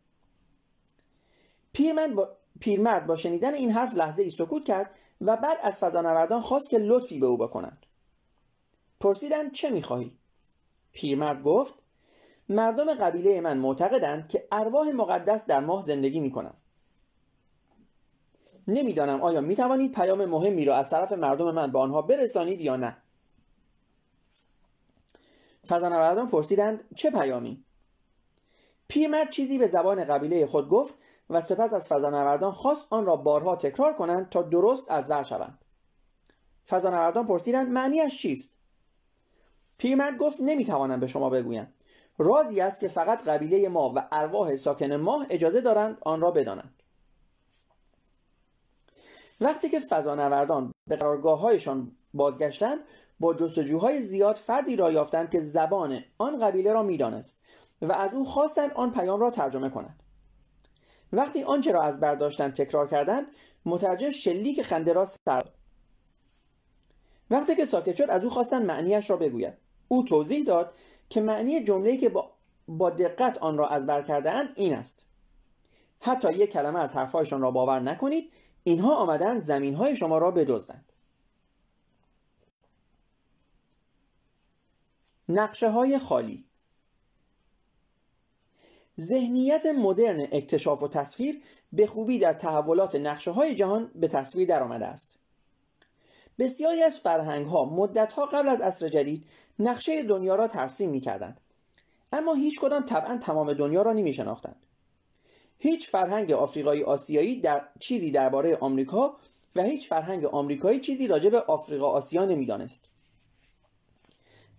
[SPEAKER 1] پیرمرد با, پیرمرد با شنیدن این حرف لحظه ای سکوت کرد و بعد از فضانوردان خواست که لطفی به او بکنند. پرسیدند چه می‌خواهی؟ پیرمرد گفت مردم قبیله من معتقدند که ارواح مقدس در ماه زندگی می‌کنند. نمی‌دانم آیا می توانید پیام مهمی را از طرف مردم من به آنها برسانید یا نه. فضانوردان پرسیدند چه پیامی؟ پیرمرد چیزی به زبان قبیله خود گفت و سپس از فضانوردان خواست آن را بارها تکرار کنند تا درست از ور شوند. فضانوردان پرسیدند معنیش چیست؟ پیرمرد گفت نمی‌توانم به شما بگویم. رازی است که فقط قبیله ما و ارواح ساکن ماه اجازه دارند آن را بدانند. وقتی که فضانوردان به قرارگاههایشان بازگشتند با جستجوهای زیاد فردی را یافتند که زبان آن قبیله را می‌دانست و از او خواستند آن پیام را ترجمه کند وقتی آنچه را از برداشتن تکرار کردند مترجم شلیک خنده را سر وقتی که ساکت شد از او خواستن معنیش را بگوید. او توضیح داد که معنی جمله‌ای که با, با دقت آن را از بر کردهاند این است. حتی یک کلمه از حرفهایشان را باور نکنید اینها آمدند زمینهای شما را بدزدند. نقشه های خالی ذهنیت مدرن اکتشاف و تسخیر به خوبی در تحولات نقشه های جهان به تصویر درآمده است. بسیاری از فرهنگ ها مدت ها قبل از عصر جدید نقشه دنیا را ترسیم می کردند اما هیچ کدام طبعا تمام دنیا را نمی شناختند هیچ فرهنگ آفریقایی آسیایی در چیزی درباره آمریکا و هیچ فرهنگ آمریکایی چیزی راجع به آفریقا آسیا نمی‌دانست.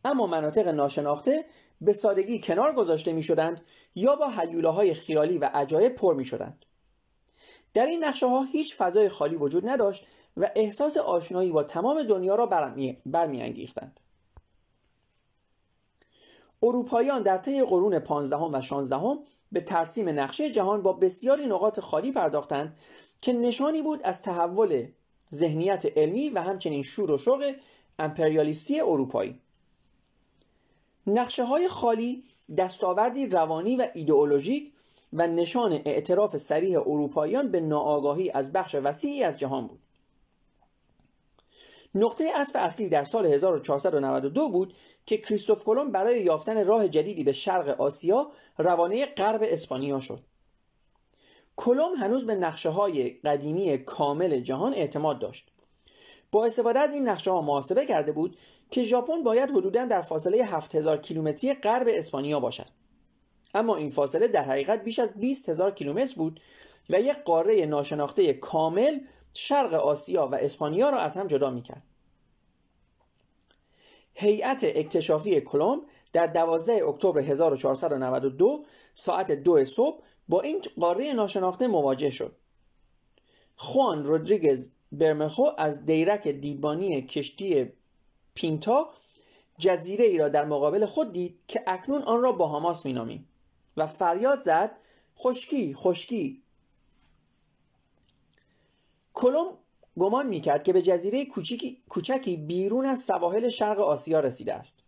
[SPEAKER 1] اما مناطق ناشناخته به سادگی کنار گذاشته می شدند یا با های خیالی و عجایب پر می شدند. در این نقشه ها هیچ فضای خالی وجود نداشت و احساس آشنایی با تمام دنیا را برمیانگیختند. اروپاییان در طی قرون 15 و 16 به ترسیم نقشه جهان با بسیاری نقاط خالی پرداختند که نشانی بود از تحول ذهنیت علمی و همچنین شور و شوق امپریالیستی اروپایی نقشه های خالی دستاوردی روانی و ایدئولوژیک و نشان اعتراف سریح اروپاییان به ناآگاهی از بخش وسیعی از جهان بود. نقطه عطف اصلی در سال 1492 بود که کریستوف کلم برای یافتن راه جدیدی به شرق آسیا روانه غرب اسپانیا شد. کلم هنوز به نقشه های قدیمی کامل جهان اعتماد داشت. با استفاده از این نقشه ها محاسبه کرده بود که ژاپن باید حدودا در فاصله 7000 کیلومتری غرب اسپانیا باشد. اما این فاصله در حقیقت بیش از 20 هزار کیلومتر بود و یک قاره ناشناخته کامل شرق آسیا و اسپانیا را از هم جدا می‌کرد. هیئت اکتشافی کلم در 12 اکتبر 1492 ساعت دو صبح با این قاره ناشناخته مواجه شد. خوان رودریگز برمخو از دیرک دیدبانی کشتی پینتا جزیره ای را در مقابل خود دید که اکنون آن را باهاماس مینامیم و فریاد زد خشکی خشکی. کلم گمان می‌کرد که به جزیره کوچکی بیرون از سواحل شرق آسیا رسیده است.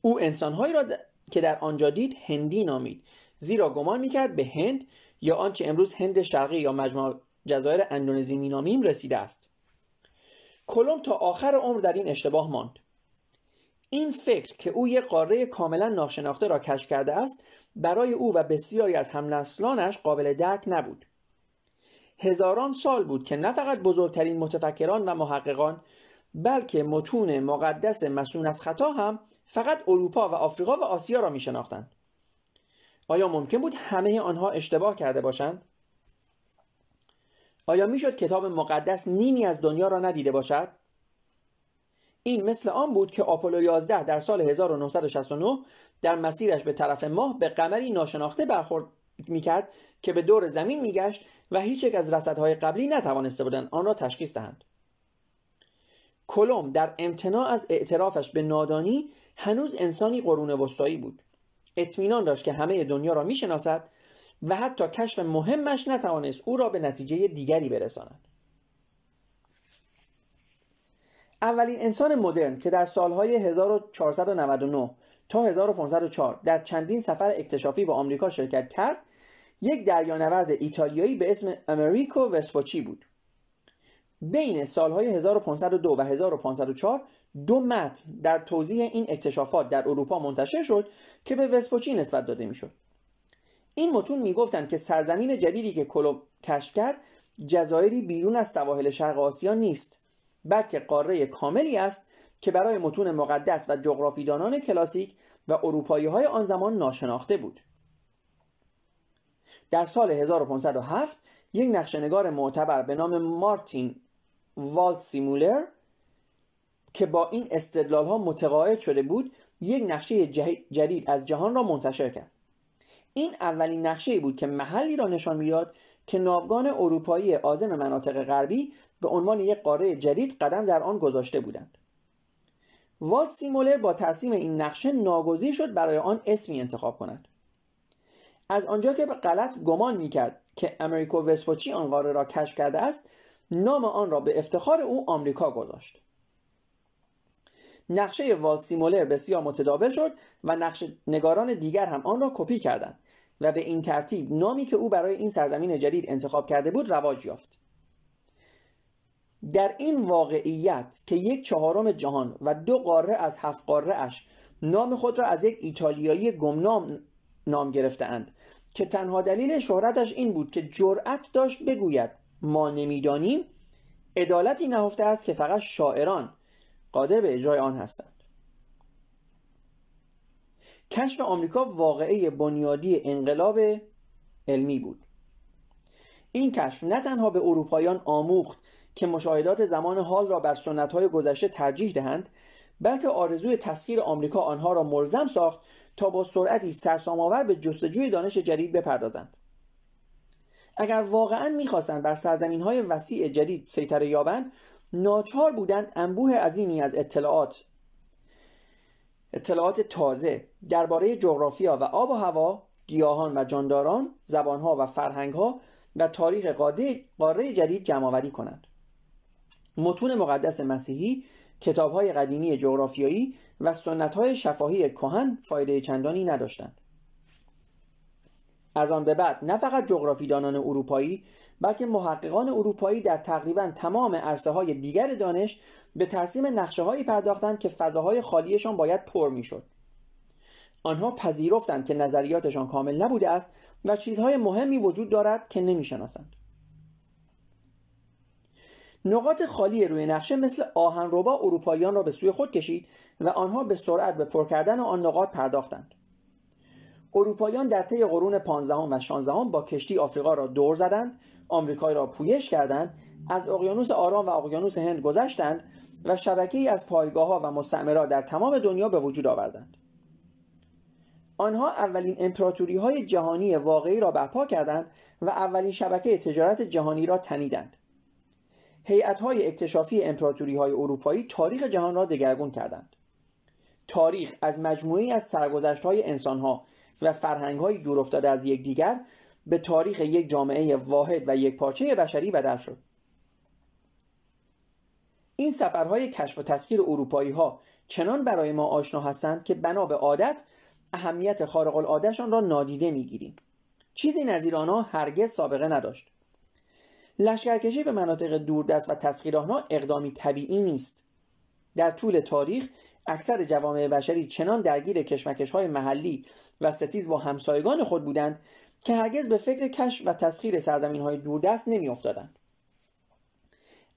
[SPEAKER 1] او انسانهایی را که در آنجا دید هندی نامید. زیرا گمان می‌کرد به هند یا آنچه امروز هند شرقی یا مجموع جزایر اندونزی مینامیم رسیده است. کلم تا آخر عمر در این اشتباه ماند این فکر که او یک قاره کاملا ناشناخته را کشف کرده است برای او و بسیاری از همنسلانش قابل درک نبود هزاران سال بود که نه فقط بزرگترین متفکران و محققان بلکه متون مقدس مسون از خطا هم فقط اروپا و آفریقا و آسیا را می شناختند. آیا ممکن بود همه آنها اشتباه کرده باشند؟ آیا می‌شد کتاب مقدس نیمی از دنیا را ندیده باشد؟ این مثل آن بود که آپولو 11 در سال 1969 در مسیرش به طرف ماه به قمری ناشناخته برخورد می‌کرد که به دور زمین میگشت و هیچ یک از رصدهای قبلی نتوانسته بودند آن را تشخیص دهند کلم در امتناع از اعترافش به نادانی هنوز انسانی قرون وسطایی بود اطمینان داشت که همه دنیا را می‌شناسد و حتی کشف مهمش نتوانست او را به نتیجه دیگری برساند. اولین انسان مدرن که در سالهای 1499 تا 1504 در چندین سفر اکتشافی به آمریکا شرکت کرد یک دریانورد ایتالیایی به اسم امریکو وسپوچی بود. بین سالهای 1502 و 1504 دو متن در توضیح این اکتشافات در اروپا منتشر شد که به وسپوچی نسبت داده می‌شد. این متون می‌گفتند که سرزمین جدیدی که کلوب کشف کرد جزایری بیرون از سواحل شرق آسیا نیست بلکه قاره کاملی است که برای متون مقدس و جغرافیدانان کلاسیک و اروپایی های آن زمان ناشناخته بود. در سال 1507 یک نقشنگار معتبر به نام مارتین والت سیمولر که با این استدلال ها متقاعد شده بود یک نقشه جدید از جهان را منتشر کرد. این اولین نقشه بود که محلی را نشان می‌داد که ناوگان اروپایی عازم مناطق غربی به عنوان یک قاره جدید قدم در آن گذاشته بودند. والت سیمولر با ترسیم این نقشه ناگزیر شد برای آن اسمی انتخاب کند. از آنجا که به غلط گمان می‌کرد که امریکو وسپوچی آن قاره را کشف کرده است نام آن را به افتخار او آمریکا گذاشت. نقشه والسیمولر بسیار متداول شد و نقش نگاران دیگر هم آن را کپی کردند. و به این ترتیب نامی که او برای این سرزمین جدید انتخاب کرده بود رواج یافت. در این واقعیت که یک چهارم جهان و دو قاره از هفت قاره اش نام خود را از یک ایتالیایی گمنام نام گرفتهاند که تنها دلیل شهرتش این بود که جرأت داشت بگوید ما نمی‌دانیم عدالتی نهفته است که فقط شاعران قادر به اجرای آن هستند. کشف آمریکا واقعه بنیادی انقلاب علمی بود. این کشف نه تنها به اروپایان آموخت که مشاهدات زمان حال را بر سنتهای گذشته ترجیح دهند بلکه آرزوی تسخیر آمریکا آنها را ملزم ساخت تا با سرعتی سرسامآور به جستجوی دانش جدید بپردازند. اگر واقعا می‌خواستند بر سرزمین های وسیع جدید سیطره یابند ناچار بودند انبوه عظیمی از اطلاعات اطلاعات تازه درباره جغرافیا و آب و هوا گیاهان و جانداران زبانها و فرهنگها و تاریخ قاره جدید جمعآوری کنند. متون مقدس مسیحی کتابهای قدیمی جغرافیایی و سنتهای شفاهی کهن فایده چندانی نداشتند. از آن به بعد نه فقط جغرافیدانان اروپایی بلکه محققان اروپایی در تقریبا تمام عرصه های دیگر دانش به ترسیم نقشه هایی پرداختند که فضاهای خالیشان باید پر می‌شد. آنها پذیرفتند که نظریاتشان کامل نبوده است و چیزهای مهمی وجود دارد که نمی‌شناسند. نقاط خالی روی نقشه مثل آهنربا اروپاییان را به سوی خود کشید و آنها به سرعت به پر کردن آن نقاط پرداختند. اروپاییان در طی قرون 15 و 16 با کشتی آفریقا را دور زدند آمریکا را پویش کردند از اقیانوس آرام و اقیانوس هند گذشتند و شبکه‌ای از پایگاه ها و مستعمرات در تمام دنیا به وجود آوردند. آنها اولین امپراتوری های جهانی واقعی را برپا کردند و اولین شبکه تجارت جهانی را تنیدند. هیئت های اکتشافی امپراتوری های اروپایی تاریخ جهان را دگرگون کردند. تاریخ از مجموعی از سرگذشت های انسان ها و فرهنگ های دور افتاده از یکدیگر به تاریخ یک جامعه واحد و یک پارچه بشری بدل شد. این سفرهای کشف و تسخیر اروپایی ها چنان برای ما آشنا هستند که بنا به عادت اهمیت خارق العادهشان را نادیده می‌گیریم. چیزی نظیر آنها هرگز سابقه نداشت. لشکرکشی به مناطق دوردست و تسخیر آنها اقدامی طبیعی نیست. در طول تاریخ اکثر جوامع بشری چنان درگیر کشمکش های محلی و ستیز با همسایگان خود بودند که هرگز به فکر کشف و تسخیر سرزمین های دوردست نمی افتادند.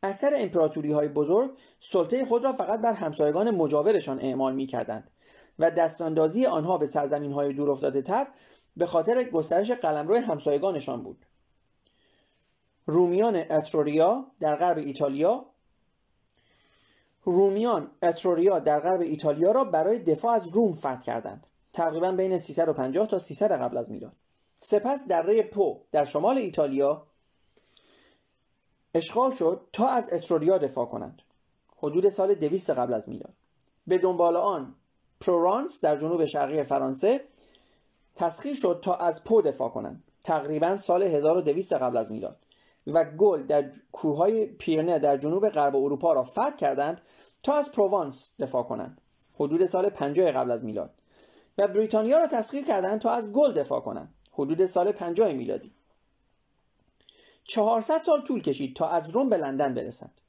[SPEAKER 1] اکثر امپراتوری های بزرگ سلطه خود را فقط بر همسایگان مجاورشان اعمال می کردند و دستاندازی آنها به سرزمین های دور افتاده تر به خاطر گسترش قلمرو همسایگانشان بود رومیان اتروریا در غرب ایتالیا رومیان اتروریا در غرب ایتالیا را برای دفاع از روم فتح کردند. تقریبا بین 350 تا 300 قبل از میلاد. سپس دره پو در شمال ایتالیا اشغال شد تا از اتروریا دفاع کنند. حدود سال 200 قبل از میلاد. به دنبال آن پرورانس در جنوب شرقی فرانسه تسخیر شد تا از پو دفاع کنند. تقریبا سال 1200 قبل از میلاد. و گل در کوههای پیرنه در جنوب غرب اروپا را فتح کردند تا از پروانس دفاع کنند. حدود سال 50 قبل از میلاد. و بریتانیا را تسخیر کردند تا از گل دفاع کنند. حدود سال 50 میلادی. 400 سال طول کشید تا از روم به لندن برسند.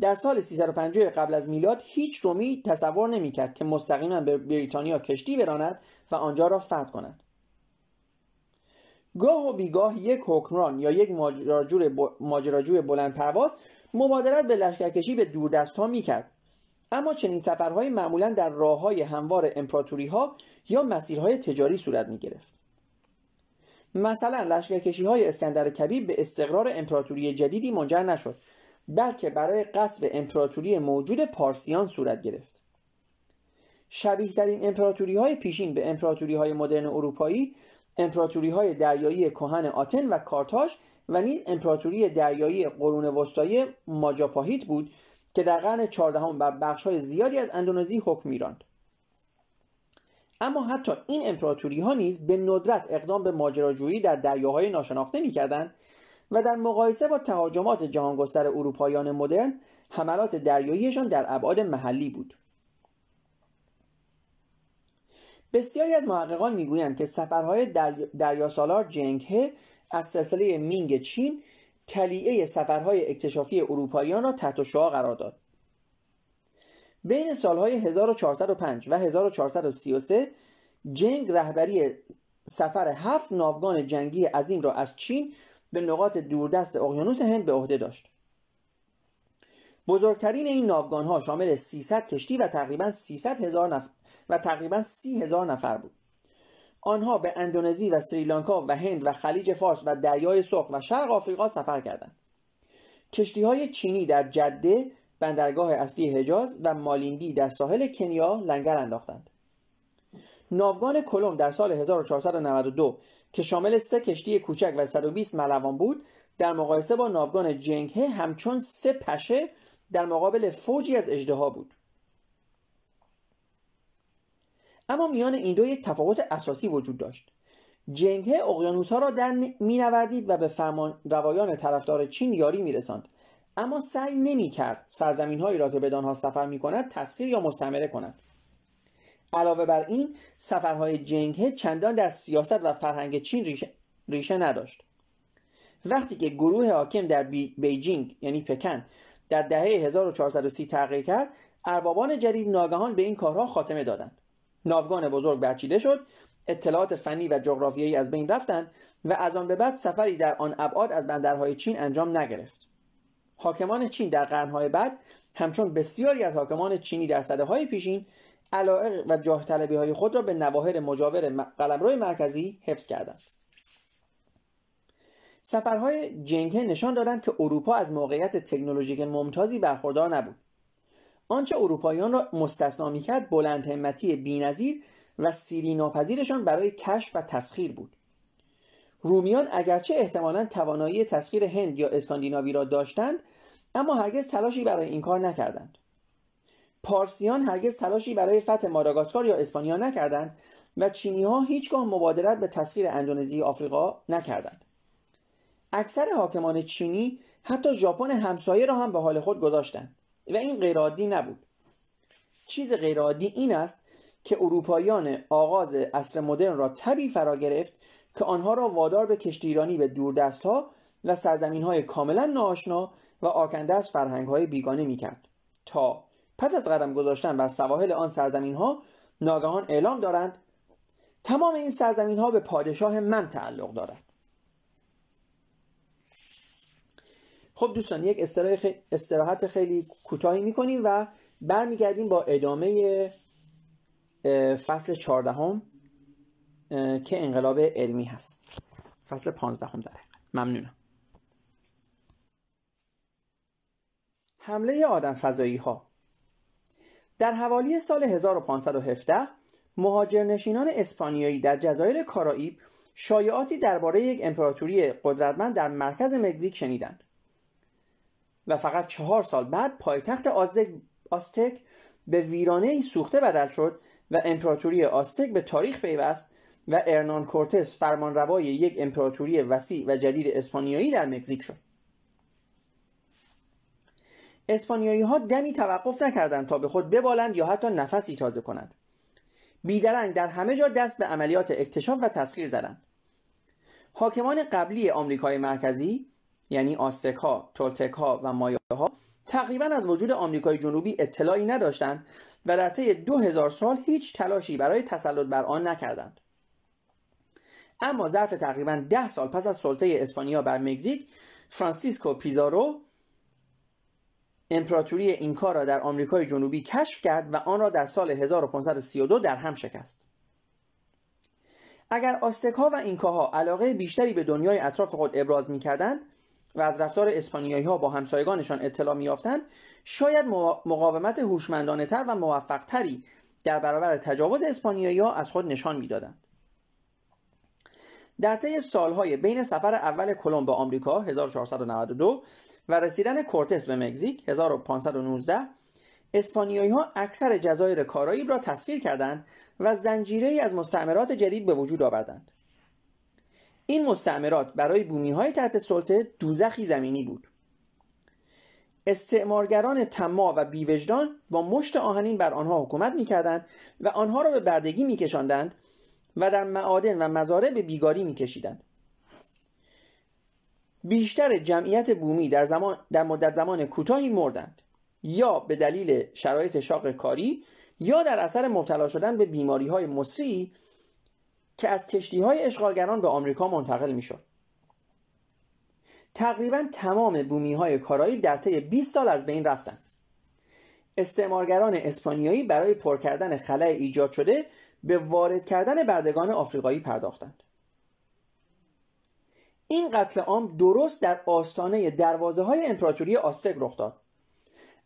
[SPEAKER 1] در سال 350 قبل از میلاد هیچ رومی تصور نمی‌کرد که مستقیما به بریتانیا کشتی براند و آنجا را فتح کند. گاه و بیگاه یک حکمران یا یک ماجراجوی بلند پرواز مبادرت به لشکرکشی به دوردست ها می کرد. اما چنین سفرهای معمولا در راه های هموار امپراتوری ها یا مسیرهای تجاری صورت می گرفت. مثلا لشکرکشی های اسکندر کبیر به استقرار امپراتوری جدیدی منجر نشد بلکه برای قصب امپراتوری موجود پارسیان صورت گرفت شبیه ترین امپراتوری های پیشین به امپراتوری های مدرن اروپایی امپراتوری های دریایی کهن آتن و کارتاژ و نیز امپراتوری دریایی قرون وسطایی ماجاپاهیت بود که در قرن چهاردهم بر بخش های زیادی از اندونزی حکم میراند. اما حتی این امپراتوری ها نیز به ندرت اقدام به ماجراجویی در دریاهای ناشناخته می‌کردند و در مقایسه با تهاجمات جهانگستر اروپاییان مدرن حملات دریاییشان در ابعاد محلی بود. بسیاری از محققان می‌گویند که سفرهای دریاسالار جنگه از سلسله مینگ چین تلیعه سفرهای اکتشافی اروپاییان را تحت شعا قرار داد. بین سالهای 1405 و 1433 جنگ رهبری سفر هفت ناوگان جنگی عظیم را از چین به نقاط دوردست اقیانوس هند به عهده داشت. بزرگترین این ناوگان ها شامل 300 کشتی و تقریبا 300 هزار نفر و تقریبا 30 هزار نفر بود. آنها به اندونزی و سریلانکا و هند و خلیج فارس و دریای سرخ و شرق آفریقا سفر کردند. کشتی های چینی در جده بندرگاه اصلی حجاز و مالینگی در ساحل کنیا لنگر انداختند. ناوگان کلم در سال 1492 که شامل سه کشتی کوچک و 120 ملوان بود در مقایسه با ناوگان جنگه همچون سه پشه در مقابل فوجی از اجدها بود. اما میان این دو یک تفاوت اساسی وجود داشت. جنگه اقیانوس ها را در مینوردید و به فرمان روایان طرفدار چین یاری میرساند. اما سعی نمی کرد سرزمین هایی را که به آنها سفر می کند تسخیر یا مستمره کند. علاوه بر این سفرهای جنگه چندان در سیاست و فرهنگ چین ریشه, ریشه نداشت. وقتی که گروه حاکم در بی... بیجینگ یعنی پکن در دهه 1430 تغییر کرد اربابان جدید ناگهان به این کارها خاتمه دادند. ناوگان بزرگ برچیده شد اطلاعات فنی و جغرافیایی از بین رفتند و از آن به بعد سفری در آن ابعاد از بندرهای چین انجام نگرفت. حاکمان چین در قرنهای بعد همچون بسیاری از حاکمان چینی در صده های پیشین علائق و جاه طلبی های خود را به نواحر مجاور قلمرو مرکزی حفظ کردند. سفرهای جنگه نشان دادند که اروپا از موقعیت تکنولوژیک ممتازی برخوردار نبود. آنچه اروپاییان را مستثنا می‌کرد بلند همتی بینظیر و سیری ناپذیرشان برای کشف و تسخیر بود. رومیان اگرچه احتمالا توانایی تسخیر هند یا اسکاندیناوی را داشتند اما هرگز تلاشی برای این کار نکردند. پارسیان هرگز تلاشی برای فتح ماداگاسکار یا اسپانیا نکردند و چینی ها هیچگاه مبادرت به تسخیر اندونزی آفریقا نکردند. اکثر حاکمان چینی حتی ژاپن همسایه را هم به حال خود گذاشتند. و این غیرعادی نبود. چیز غیرعادی این است که اروپاییان آغاز عصر مدرن را تبی فرا گرفت که آنها را وادار به کشتیرانی به دوردست ها و سرزمین های کاملا ناآشنا و آکنده از فرهنگ های بیگانه می کرد تا پس از قدم گذاشتن بر سواحل آن سرزمین ها ناگهان اعلام دارند تمام این سرزمین ها به پادشاه من تعلق دارد. خب دوستان یک استراحت خیلی کوتاهی می‌کنیم و برمیگردیم با ادامه فصل چهاردهم که انقلاب علمی هست. فصل پانزدهم در ممنونم. حمله آدم فضایی ها در حوالی سال 1517 مهاجرنشینان اسپانیایی در جزایر کارائیب شایعاتی درباره یک امپراتوری قدرتمند در مرکز مکزیک شنیدند. و فقط چهار سال بعد پایتخت آستک به ویرانه سوخته بدل شد و امپراتوری آستک به تاریخ پیوست و ارنان کورتس فرمانروای یک امپراتوری وسیع و جدید اسپانیایی در مکزیک شد. اسپانیایی ها دمی توقف نکردند تا به خود ببالند یا حتی نفسی تازه کنند. بیدرنگ در همه جا دست به عملیات اکتشاف و تسخیر زدند. حاکمان قبلی آمریکای مرکزی یعنی آستک ها، تولتک ها و مایا ها تقریبا از وجود آمریکای جنوبی اطلاعی نداشتند و در طی دو هزار سال هیچ تلاشی برای تسلط بر آن نکردند. اما ظرف تقریبا ده سال پس از سلطه اسپانیا بر مکزیک فرانسیسکو پیزارو امپراتوری اینکا را در آمریکای جنوبی کشف کرد و آن را در سال 1532 در هم شکست. اگر آستکها و اینکاها علاقه بیشتری به دنیای اطراف خود ابراز می‌کردند و از رفتار اسپانیایی ها با همسایگانشان اطلاع میافتند شاید مقاومت هوشمندانه تر و موفق تری در برابر تجاوز اسپانیایی ها از خود نشان می‌دادند. در طی سالهای بین سفر اول کلمب به آمریکا 1492 و رسیدن کورتس به مکزیک 1519 اسپانیایی ها اکثر جزایر کارائیب را تسخیر کردند و زنجیره از مستعمرات جدید به وجود آوردند. این مستعمرات برای بومی های تحت سلطه دوزخی زمینی بود. استعمارگران تما و بیوجدان با مشت آهنین بر آنها حکومت می‌کردند و آنها را به بردگی میکشاندند و در معادن و مزارع به بیگاری میکشیدند. بیشتر جمعیت بومی در, زمان در مدت زمان کوتاهی مردند یا به دلیل شرایط شاق کاری یا در اثر مبتلا شدن به بیماری های که از کشتی های اشغالگران به آمریکا منتقل می شد. تقریبا تمام بومی های کارایی در طی 20 سال از بین رفتند. استعمارگران اسپانیایی برای پر کردن خلع ایجاد شده به وارد کردن بردگان آفریقایی پرداختند. این قتل عام درست در آستانه دروازه های امپراتوری آستک رخ داد.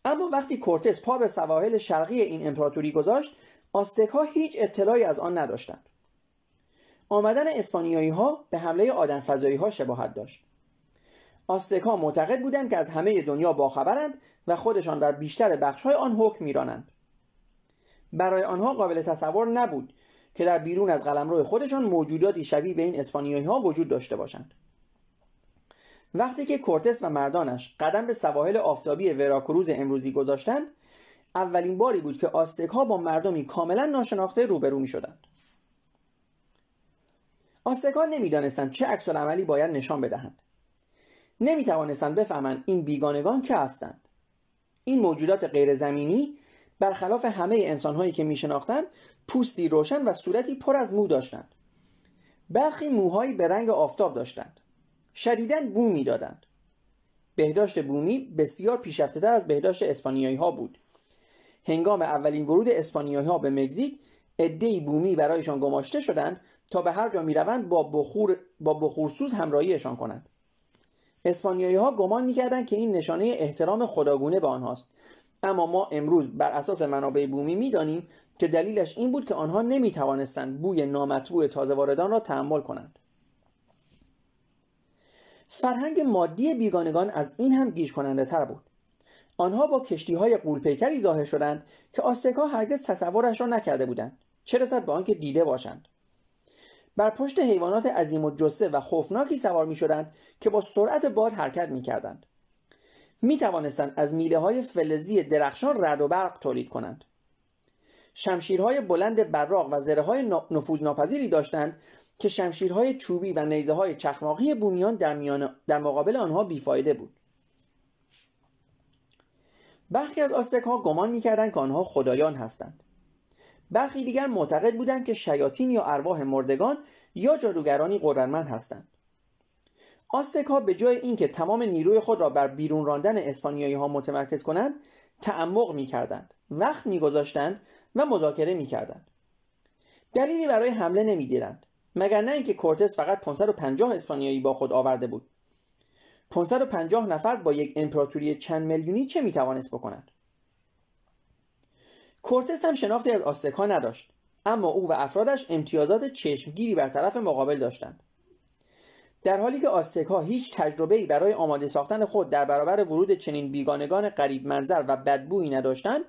[SPEAKER 1] اما وقتی کورتس پا به سواحل شرقی این امپراتوری گذاشت آستک ها هیچ اطلاعی از آن نداشتند. آمدن اسپانیایی ها به حمله آدم فضایی ها شباهت داشت. آستک معتقد بودند که از همه دنیا باخبرند و خودشان در بیشتر بخش های آن حکم میرانند. برای آنها قابل تصور نبود که در بیرون از قلمرو خودشان موجوداتی شبیه به این اسپانیایی ها وجود داشته باشند. وقتی که کورتس و مردانش قدم به سواحل آفتابی وراکروز امروزی گذاشتند اولین باری بود که آستک ها با مردمی کاملا ناشناخته روبرو می شدند. آستک ها نمی‌دانستند چه عکس عملی باید نشان بدهند. نمی توانستند بفهمند این بیگانگان که هستند. این موجودات غیرزمینی برخلاف همه انسانهایی که می شناختند پوستی روشن و صورتی پر از مو داشتند. برخی موهایی به رنگ آفتاب داشتند. شدیداً بو می‌دادند بهداشت بومی بسیار پیشرفته از بهداشت اسپانیایی ها بود هنگام اولین ورود اسپانیایی ها به مکزیک عدهای بومی برایشان گماشته شدند تا به هر جا می‌روند با بخور با بخورسوز همراهیشان کنند. اسپانیایی ها گمان می‌کردند که این نشانه احترام خداگونه به آنهاست. اما ما امروز بر اساس منابع بومی می‌دانیم که دلیلش این بود که آنها نمی‌توانستند بوی نامطبوع تازه واردان را تحمل کنند. فرهنگ مادی بیگانگان از این هم گیج کننده تر بود. آنها با کشتی های قولپیکری ظاهر شدند که آستکا هرگز تصورش را نکرده بودند. چه رسد به آنکه دیده باشند؟ بر پشت حیوانات عظیم و جسه و خوفناکی سوار می شدند که با سرعت باد حرکت می کردند می توانستند از میله های فلزی درخشان رد و برق تولید کنند. شمشیرهای بلند براق و زره های نفوذ ناپذیری داشتند که شمشیرهای چوبی و نیزه های چخماقی بومیان در, میان در مقابل آنها بیفایده بود. برخی از آستک ها گمان می‌کردند که آنها خدایان هستند. برخی دیگر معتقد بودند که شیاطین یا ارواح مردگان یا جادوگرانی قدرتمند هستند. آستک ها به جای اینکه تمام نیروی خود را بر بیرون راندن اسپانیایی ها متمرکز کنند تعمق می‌کردند وقت میگذاشتند و مذاکره می‌کردند. دلیلی برای حمله نمی‌دیدند مگر نه اینکه کورتس فقط 550 اسپانیایی با خود آورده بود. 550 نفر با یک امپراتوری چند میلیونی چه می‌توانست بکند کورتس هم شناختی از آستکا نداشت اما او و افرادش امتیازات چشمگیری بر طرف مقابل داشتند. در حالی که آستکا هیچ تجربه برای آماده ساختن خود در برابر ورود چنین بیگانگان قریب منظر و بدبویی نداشتند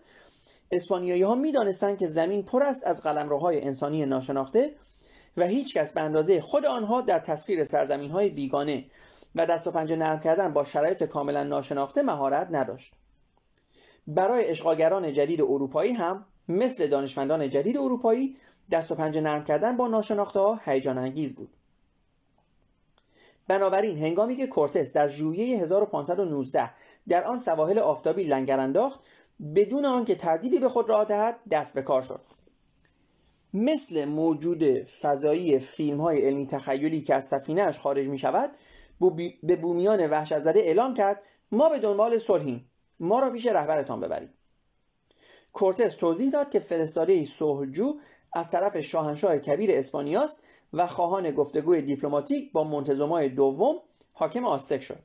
[SPEAKER 1] اسپانیایی ها می دانستند که زمین پر است از قلمروهای انسانی ناشناخته و هیچ کس به اندازه خود آنها در تسخیر سرزمین های بیگانه و دست و پنجه نرم کردن با شرایط کاملا ناشناخته مهارت نداشت. برای اشغالگران جدید اروپایی هم مثل دانشمندان جدید اروپایی دست و پنجه نرم کردن با ناشناخته ها هیجان انگیز بود. بنابراین هنگامی که کورتس در ژوئیه 1519 در آن سواحل آفتابی لنگر انداخت بدون آنکه تردیدی به خود راه دهد دست به کار شد. مثل موجود فضایی فیلم های علمی تخیلی که از سفینهش خارج می شود به بومیان وحشت زده اعلام کرد ما به دنبال صلحیم. ما را پیش رهبرتان ببرید. کورتس توضیح داد که فرستاده صلحجو از طرف شاهنشاه کبیر اسپانیاست و خواهان گفتگوی دیپلماتیک با منتظمای دوم حاکم آستک شد.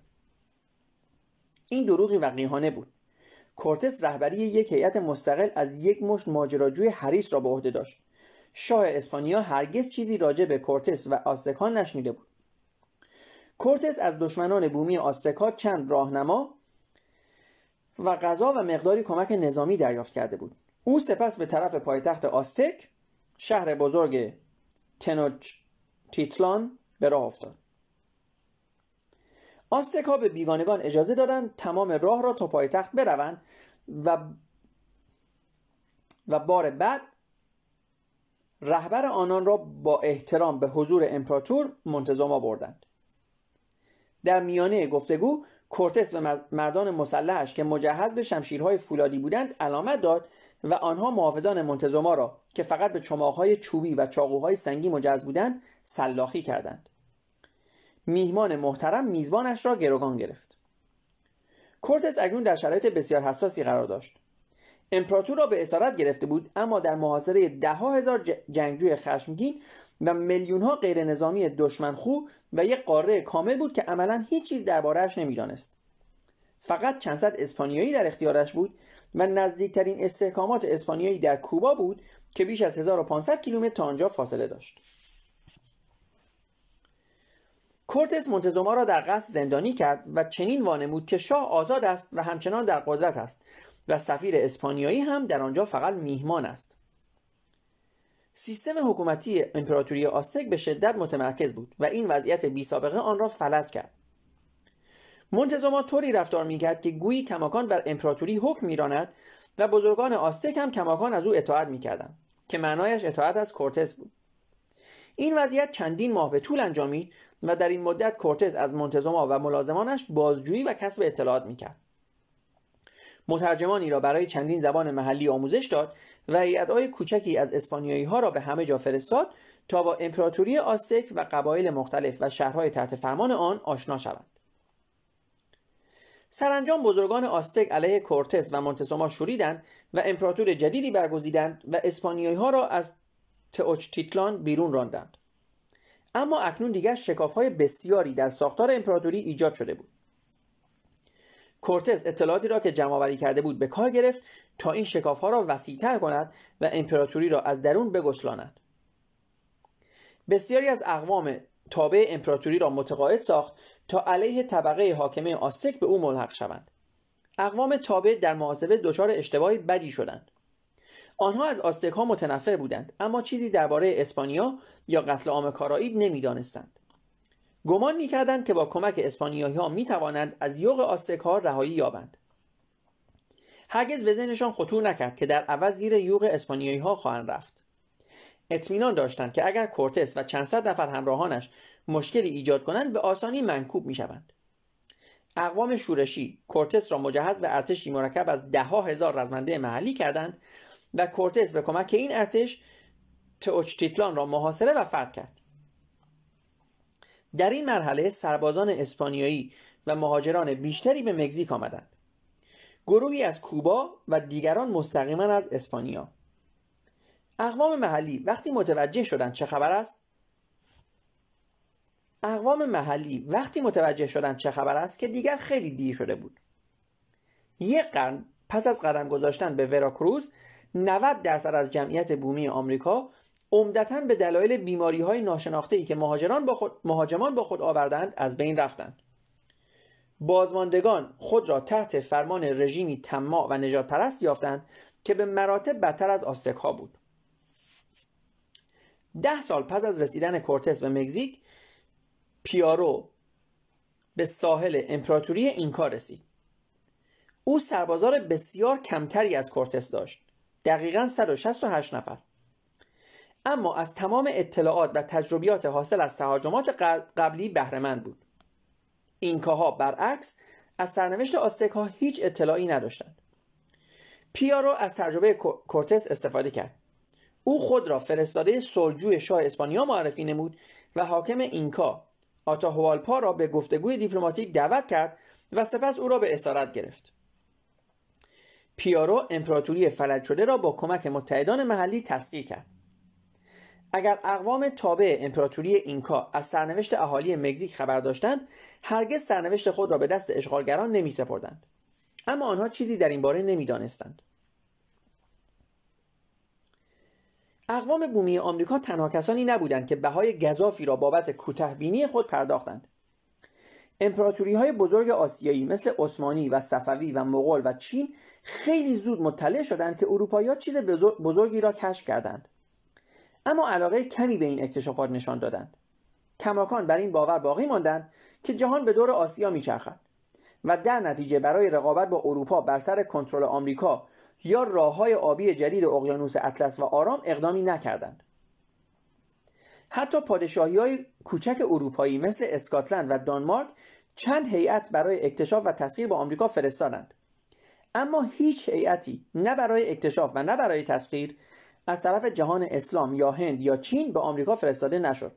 [SPEAKER 1] این دروغی وقیحانه بود. کورتس رهبری یک هیئت مستقل از یک مشت ماجراجوی حریص را به عهده داشت. شاه اسپانیا هرگز چیزی راجع به کورتس و آستکان نشنیده بود. کورتس از دشمنان بومی آستکا چند راهنما و غذا و مقداری کمک نظامی دریافت کرده بود. او سپس به طرف پایتخت آستک شهر بزرگ تنوچ تیتلان به راه افتاد. آستک ها به بیگانگان اجازه دادند تمام راه را تا پایتخت بروند و و بار بعد رهبر آنان را با احترام به حضور امپراتور منتظما بردند در میانه گفتگو کورتس به مردان مسلحش که مجهز به شمشیرهای فولادی بودند علامت داد و آنها محافظان منتظما را که فقط به چماقهای چوبی و چاقوهای سنگی مجهز بودند سلاخی کردند. میهمان محترم میزبانش را گروگان گرفت. کورتس اکنون در شرایط بسیار حساسی قرار داشت. امپراتور را به اسارت گرفته بود اما در محاصره ده هزار جنگجوی خشمگین و میلیون ها غیر نظامی دشمنخو و یک قاره کامل بود که عملا هیچ چیز دربارهش نمی‌دانست. فقط چند صد اسپانیایی در اختیارش بود و نزدیکترین استحکامات اسپانیایی در کوبا بود که بیش از 1500 کیلومتر تا آنجا فاصله داشت. کورتس منتزوما را در قصد زندانی کرد و چنین وانمود که شاه آزاد است و همچنان در قدرت است و سفیر اسپانیایی هم در آنجا فقط میهمان است. سیستم حکومتی امپراتوری آستک به شدت متمرکز بود و این وضعیت بی سابقه آن را فلج کرد. منتظما طوری رفتار می‌کرد که گویی کماکان بر امپراتوری حکم میراند و بزرگان آستک هم کماکان از او اطاعت می‌کردند که معنایش اطاعت از کورتس بود. این وضعیت چندین ماه به طول انجامید و در این مدت کورتس از منتظما و ملازمانش بازجویی و کسب اطلاعات می‌کرد مترجمانی را برای چندین زبان محلی آموزش داد و هیئت‌های کوچکی از اسپانیایی ها را به همه جا فرستاد تا با امپراتوری آستک و قبایل مختلف و شهرهای تحت فرمان آن آشنا شوند. سرانجام بزرگان آستک علیه کورتس و مونتسوما شوریدند و امپراتور جدیدی برگزیدند و اسپانیایی ها را از تئوچتیتلان بیرون راندند. اما اکنون دیگر شکاف های بسیاری در ساختار امپراتوری ایجاد شده بود. کورتز اطلاعاتی را که جمع کرده بود به کار گرفت تا این شکاف ها را وسیعتر کند و امپراتوری را از درون بگسلاند. بسیاری از اقوام تابع امپراتوری را متقاعد ساخت تا علیه طبقه حاکمه آستک به او ملحق شوند. اقوام تابع در محاسبه دچار اشتباهی بدی شدند. آنها از آستک ها متنفر بودند اما چیزی درباره اسپانیا یا قتل عام کارائیب نمی‌دانستند. گمان می‌کردند که با کمک اسپانیایی ها می توانند از یوغ آستک ها رهایی یابند. هرگز به ذهنشان خطور نکرد که در عوض زیر یوغ اسپانیایی ها خواهند رفت. اطمینان داشتند که اگر کورتس و چند صد نفر همراهانش مشکلی ایجاد کنند به آسانی منکوب می شوند. اقوام شورشی کورتس را مجهز به ارتشی مرکب از ده هزار رزمنده محلی کردند و کورتس به کمک این ارتش تئوچتیتلان را محاصره و فتح کرد. در این مرحله سربازان اسپانیایی و مهاجران بیشتری به مکزیک آمدند. گروهی از کوبا و دیگران مستقیما از اسپانیا. اقوام محلی وقتی متوجه شدند چه خبر است؟ اقوام محلی وقتی متوجه شدند چه خبر است که دیگر خیلی دیر شده بود. یک قرن پس از قدم گذاشتن به وراکروز 90 درصد از جمعیت بومی آمریکا عمدتا به دلایل بیماری های ناشناخته ای که مهاجران با خود، مهاجمان با خود آوردند از بین رفتند. بازماندگان خود را تحت فرمان رژیمی طماع و نجات پرست یافتند که به مراتب بدتر از آستک ها بود. ده سال پس از رسیدن کورتس به مکزیک پیارو به ساحل امپراتوری اینکا رسید. او سربازار بسیار کمتری از کورتس داشت دقیقا 168 نفر. اما از تمام اطلاعات و تجربیات حاصل از تهاجمات قبلی بهرهمند بود. اینکاها برعکس از سرنوشت آستک ها هیچ اطلاعی نداشتند. پیارو از تجربه کورتس استفاده کرد. او خود را فرستاده سلجوی شاه اسپانیا معرفی نمود و حاکم اینکا آتاهوالپا را به گفتگوی دیپلماتیک دعوت کرد و سپس او را به اسارت گرفت. پیارو امپراتوری فلج شده را با کمک متحدان محلی تسخیر کرد. اگر اقوام تابع امپراتوری اینکا از سرنوشت اهالی مکزیک خبر داشتند هرگز سرنوشت خود را به دست اشغالگران نمی سپردند. اما آنها چیزی در این باره نمی‌دانستند. اقوام بومی آمریکا تنها کسانی نبودند که بهای گذافی را بابت کوتهبینی خود پرداختند. امپراتوری های بزرگ آسیایی مثل عثمانی و صفوی و مغول و چین خیلی زود مطلع شدند که اروپایی چیز بزرگی را کشف کردند. اما علاقه کمی به این اکتشافات نشان دادند. کماکان بر این باور باقی ماندند که جهان به دور آسیا میچرخد و در نتیجه برای رقابت با اروپا بر سر کنترل آمریکا یا راههای آبی جدید اقیانوس اطلس و آرام اقدامی نکردند. حتی پادشاهی های کوچک اروپایی مثل اسکاتلند و دانمارک چند هیئت برای اکتشاف و تسخیر به آمریکا فرستادند. اما هیچ هیئتی نه برای اکتشاف و نه برای تسخیر از طرف جهان اسلام یا هند یا چین به آمریکا فرستاده نشد.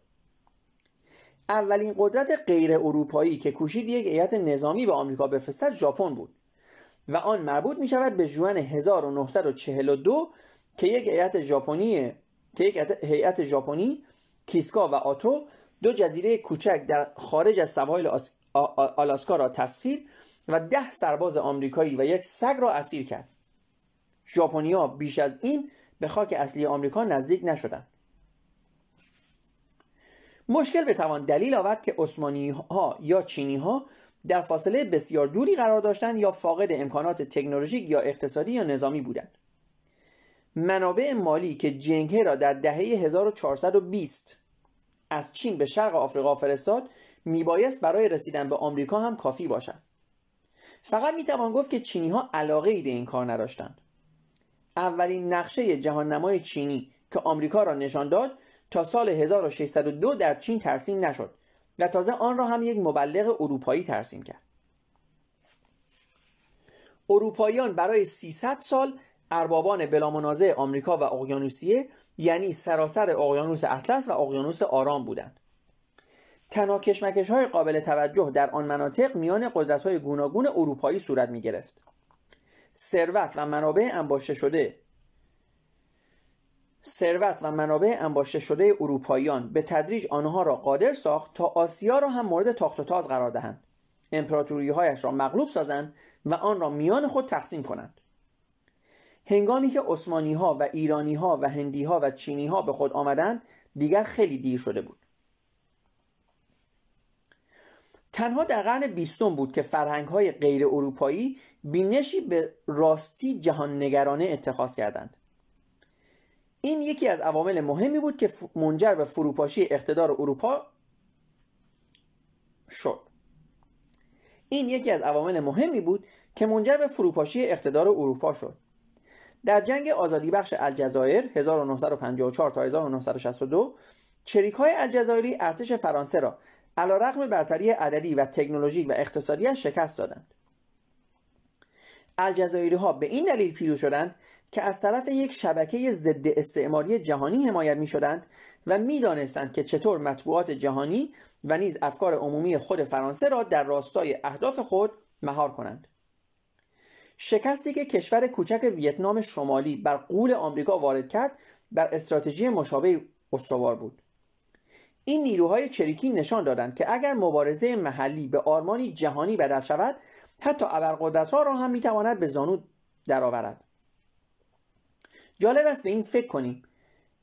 [SPEAKER 1] اولین قدرت غیر اروپایی که کوشید یک هیئت نظامی به آمریکا بفرستد ژاپن بود و آن مربوط می شود به جوان 1942 که یک هیئت ژاپنی که یک هیئت ژاپنی کیسکا و آتو دو جزیره کوچک در خارج از سواحل آلاسکا را تسخیر و ده سرباز آمریکایی و یک سگ را اسیر کرد. ژاپنیا بیش از این به خاک اصلی آمریکا نزدیک نشدند. مشکل بتوان دلیل آورد که عثمانی ها یا چینی ها در فاصله بسیار دوری قرار داشتند یا فاقد امکانات تکنولوژیک یا اقتصادی یا نظامی بودند. منابع مالی که جنگه را در دهه 1420 از چین به شرق آفریقا فرستاد میبایست برای رسیدن به آمریکا هم کافی باشد. فقط می‌توان گفت که چینی ها علاقه ای به این کار نداشتند. اولین نقشه جهان نمای چینی که آمریکا را نشان داد تا سال 1602 در چین ترسیم نشد و تازه آن را هم یک مبلغ اروپایی ترسیم کرد. اروپاییان برای 300 سال اربابان بلامنازع آمریکا و اقیانوسیه یعنی سراسر اقیانوس اطلس و اقیانوس آرام بودند. تنها کشمکش های قابل توجه در آن مناطق میان قدرت های گوناگون اروپایی صورت می گرفت ثروت و منابع انباشته شده. ثروت و منابع انباشته شده اروپاییان به تدریج آنها را قادر ساخت تا آسیا را هم مورد تاخت و تاز قرار دهند. امپراتوری هایش را مغلوب سازند و آن را میان خود تقسیم کنند. هنگامی که عثمانی ها و ایرانی ها و هندی ها و چینی ها به خود آمدند دیگر خیلی دیر شده بود. تنها در قرن بیستم بود که فرهنگ های غیر اروپایی بینشی به راستی جهان نگرانه اتخاذ کردند. این یکی از عوامل مهمی بود که منجر به فروپاشی اقتدار اروپا شد. این یکی از عوامل مهمی بود که منجر به فروپاشی اقتدار اروپا شد. در جنگ آزادی بخش الجزایر 1954 تا 1962 چریک های الجزایری ارتش فرانسه را علیرغم برتری عددی و تکنولوژیک و اقتصادی شکست دادند. الجزایری ها به این دلیل پیروز شدند که از طرف یک شبکه ضد استعماری جهانی حمایت می شدند و می دانستند که چطور مطبوعات جهانی و نیز افکار عمومی خود فرانسه را در راستای اهداف خود مهار کنند. شکستی که کشور کوچک ویتنام شمالی بر قول آمریکا وارد کرد بر استراتژی مشابه استوار بود. این نیروهای چریکی نشان دادند که اگر مبارزه محلی به آرمانی جهانی بدل شود حتی ابرقدرتها را هم می‌تواند به زانو درآورد. جالب است به این فکر کنیم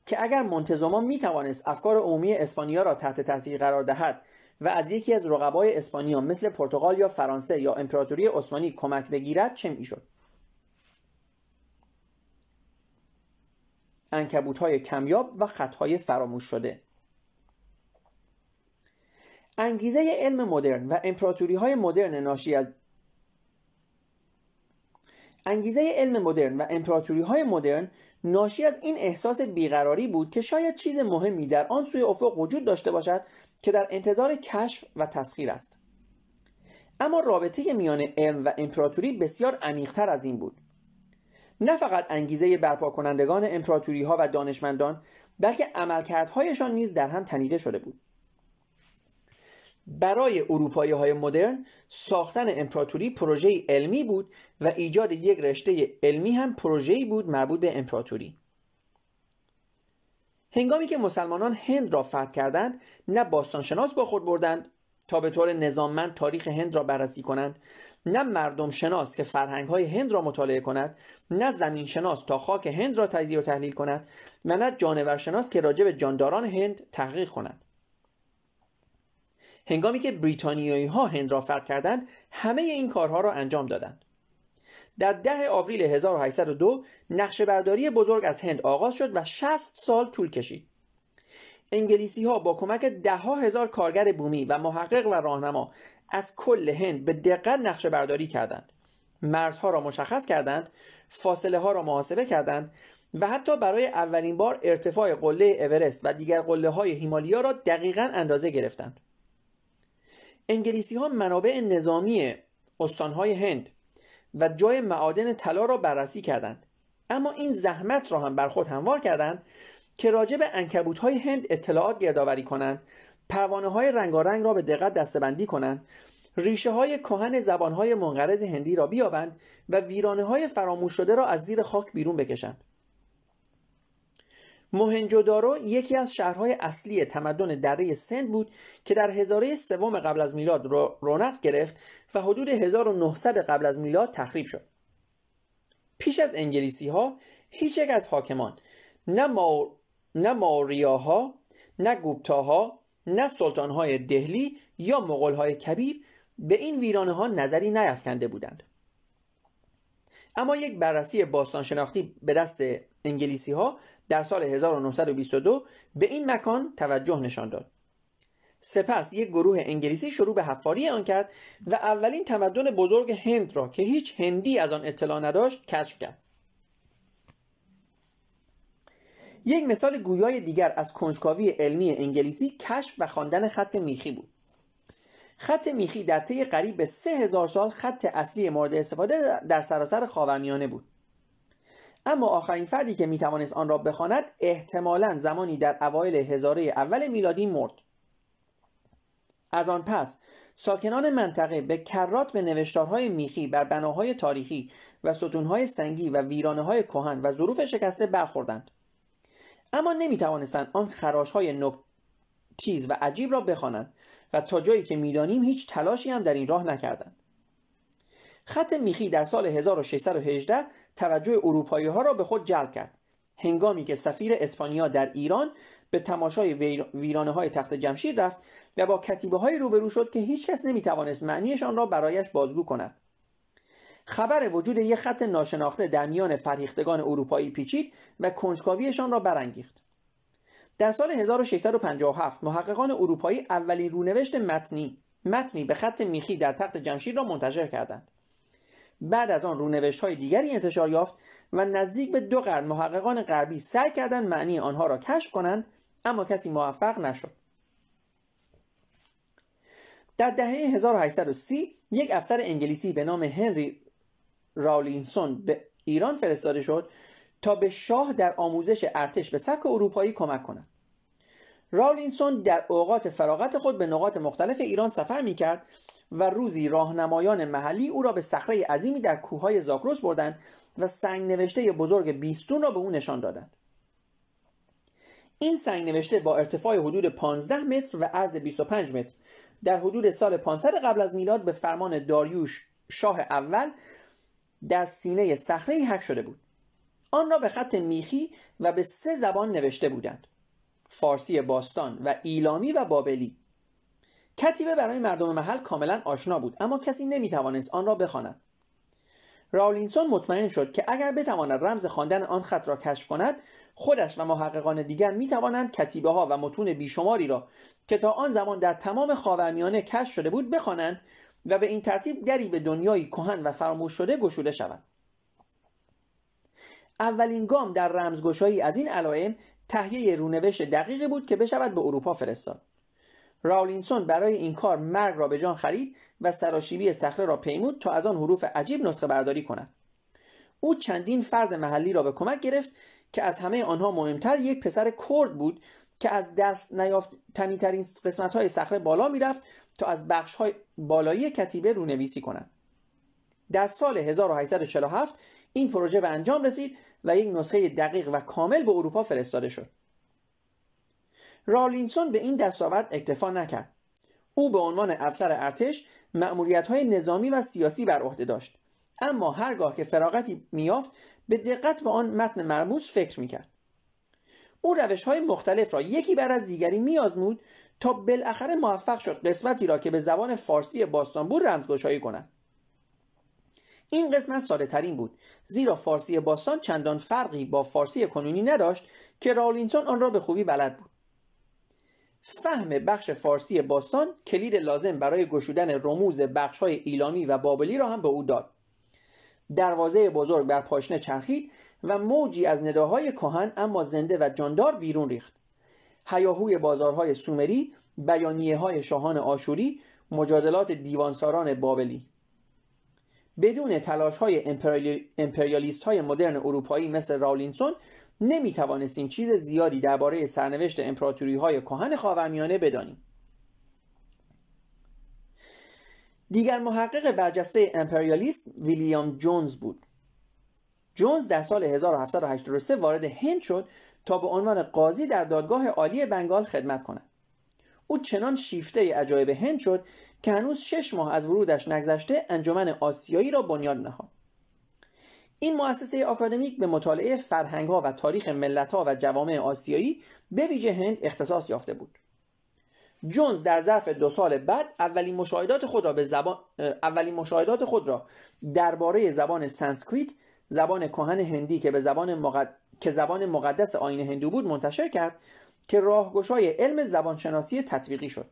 [SPEAKER 1] که اگر منتظما می توانست افکار عمومی اسپانیا را تحت تاثیر قرار دهد و از یکی از رقبای اسپانیا مثل پرتغال یا فرانسه یا امپراتوری عثمانی کمک بگیرد چه می‌شد؟ انکبوت های کمیاب و خطهای فراموش شده. انگیزه علم مدرن و امپراتوری های مدرن ناشی از انگیزه علم مدرن و امپراتوری های مدرن ناشی از این احساس بیقراری بود که شاید چیز مهمی در آن سوی افق وجود داشته باشد که در انتظار کشف و تسخیر است. اما رابطه میان علم و امپراتوری بسیار عمیقتر از این بود. نه فقط انگیزه برپا کنندگان امپراتوری ها و دانشمندان بلکه عملکردهایشان نیز در هم تنیده شده بود. برای اروپایی های مدرن ساختن امپراتوری پروژه علمی بود و ایجاد یک رشته علمی هم پروژه‌ای بود مربوط به امپراتوری. هنگامی که مسلمانان هند را فتح کردند نه باستانشناس با خود بردند تا به طور نظاممند تاریخ هند را بررسی کنند نه مردم شناس که فرهنگ های هند را مطالعه کند نه زمین شناس تا خاک هند را تجزیه و تحلیل کند و نه جانور شناس که راجع به جانداران هند تحقیق کند هنگامی که بریتانیایی ها هند را فتح کردند همه این کارها را انجام دادند. در ده آوریل 1802 نقشه برداری بزرگ از هند آغاز شد و 60 سال طول کشید. انگلیسی ها با کمک ده ها هزار کارگر بومی و محقق و راهنما از کل هند به دقت نقشه برداری کردند. مرزها را مشخص کردند فاصله ها را محاسبه کردند و حتی برای اولین بار ارتفاع قله اورست و دیگر قله های هیمالیا را دقیقا اندازه گرفتند. انگلیسی ها منابع نظامی استانهای هند و جای معادن طلا را بررسی کردند. اما این زحمت را هم بر خود هموار کردند که راجع به انکبوت های هند اطلاعات گردآوری کنند پروانه های رنگارنگ را به دقت دستبندی کنند ریشه های کهن زبان های منقرض هندی را بیابند و ویرانه های فراموش شده را از زیر خاک بیرون بکشند. موهنجودارو یکی از شهرهای اصلی تمدن دره سند بود که در هزاره سوم قبل از میلاد رونق گرفت و حدود 1900 قبل از میلاد تخریب شد. پیش از انگلیسی ها هیچ یک از حاکمان نه, مار... نه ماریاها نه گوپتاها نه سلطانهای دهلی یا مغولهای کبیر به این ویرانه ها نظری نیافکنده بودند. اما یک بررسی باستان شناختی به دست انگلیسی ها در سال 1922 به این مکان توجه نشان داد. سپس یک گروه انگلیسی شروع به حفاری آن کرد و اولین تمدن بزرگ هند را که هیچ هندی از آن اطلاع نداشت کشف کرد. یک مثال گویای دیگر از کنجکاوی علمی انگلیسی کشف و خواندن خط میخی بود. خط میخی در طی قریب به سه هزار سال خط اصلی مورد استفاده در سراسر خاورمیانه بود. اما آخرین فردی که می‌توانست آن را بخواند احتمالا زمانی در اوایل هزاره اول میلادی مرد. از آن پس ساکنان منطقه به کرات به نوشتارهای میخی بر بناهای تاریخی و ستونهای سنگی و ویرانه های کهن و ظروف شکسته برخوردند. اما نمی‌توانستند آن خراشهای تیز و عجیب را بخوانند و تا جایی که می‌دانیم هیچ تلاشی هم در این راه نکردند. خط میخی در سال 1618 توجه اروپایی ها را به خود جلب کرد. هنگامی که سفیر اسپانیا در ایران به تماشای ویرانه های تخت جمشید رفت و با کتیبه های روبرو شد که هیچکس نمی‌توانست معنیشان را برایش بازگو کند. خبر وجود یک خط ناشناخته در میان فرهیختگان اروپایی پیچید و کنجکاویشان را برانگیخت. در سال 1657 محققان اروپایی اولین رونوشت متنی متنی به خط میخی در تخت جمشید را منتشر کردند. بعد از آن رونوشت های دیگری انتشار یافت و نزدیک به دو قرن محققان غربی سعی کردند معنی آنها را کشف کنند اما کسی موفق نشد. در دهه 1830 یک افسر انگلیسی به نام هنری راولینسون به ایران فرستاده شد تا به شاه در آموزش ارتش به سبک اروپایی کمک کند. راولینسون در اوقات فراغت خود به نقاط مختلف ایران سفر می کرد و روزی راهنمایان محلی او را به صخره عظیمی در کوههای زاگرس بردند و سنگ نوشته بزرگ بیستون را به او نشان دادند. این سنگ نوشته با ارتفاع حدود 15 متر و عرض 25 متر. در حدود سال 500 قبل از میلاد به فرمان داریوش شاه اول در سینه صخره حک شده بود. آن را به خط میخی و به سه زبان نوشته بودند فارسی باستان و ایلامی و بابلی. کتیبه برای مردم محل کاملا آشنا بود اما کسی نمی‌توانست آن را بخواند. راولینسون مطمئن شد که اگر بتواند رمز خواندن آن خط را کشف کند خودش و محققان دیگر می توانند کتیبه ها و متون بیشماری را که تا آن زمان در تمام خاورمیانه کشف شده بود بخوانند و به این ترتیب دری به دنیایی کهن و فراموش شده گشوده شود اولین گام در رمزگشایی از این علائم تهیه رونوشت دقیقی بود که بشود به اروپا فرستاد. راولینسون برای این کار مرگ را به جان خرید و سراشیبی صخره را پیمود تا از آن حروف عجیب نسخه برداری کند. او چندین فرد محلی را به کمک گرفت که از همه آنها مهمتر یک پسر کرد بود که از دست نیافتنی ترین قسمت های صخره بالا می‌رفت تا از بخش های بالایی کتیبه رونویسی کند. در سال 1847 این پروژه به انجام رسید و یک نسخه دقیق و کامل به اروپا فرستاده شد. رالینسون به این دستاورد اکتفا نکرد. او به عنوان افسر ارتش مأموریت های نظامی و سیاسی بر عهده داشت. اما هرگاه که فراغتی میافت به دقت به آن متن مرموز فکر می‌کرد. او روش های مختلف را یکی بر از دیگری میآزمود تا بالاخره موفق شد قسمتی را که به زبان فارسی باستان بود رمزگشایی کند. این قسمت ساده ترین بود زیرا فارسی باستان چندان فرقی با فارسی کنونی نداشت که راولینسون آن را به خوبی بلد بود. فهم بخش فارسی باستان کلید لازم برای گشودن رموز بخش های ایلامی و بابلی را هم به او داد. دروازه بزرگ بر پاشنه چرخید و موجی از نداهای کهن اما زنده و جاندار بیرون ریخت. هیاهوی بازارهای سومری بیانیه های شاهان آشوری مجادلات دیوانساران بابلی. بدون تلاش های امپریالیست های مدرن اروپایی مثل راولینسون نمی توانستیم چیز زیادی درباره سرنوشت امپراتوری های کهن خاورمیانه بدانیم. دیگر محقق برجسته امپریالیست ویلیام جونز بود. جونز در سال 1783 وارد هند شد تا به عنوان قاضی در دادگاه عالی بنگال خدمت کند. او چنان شیفته عجایب هند شد که هنوز شش ماه از ورودش نگذشته انجمن آسیایی را بنیاد نهاد. این مؤسسه آکادمیک به مطالعه فرهنگ ها و تاریخ ملت ها و جوامع آسیایی به ویژه هند اختصاص یافته بود. جونز در ظرف دو سال بعد اولین مشاهدات خود را به زبان اولین مشاهدات خود را درباره زبان سانسکریت زبان کهن هندی که به زبان مقد... که زبان مقدس آیین هندو بود منتشر کرد که راهگشای علم زبانشناسی تطبیقی شد.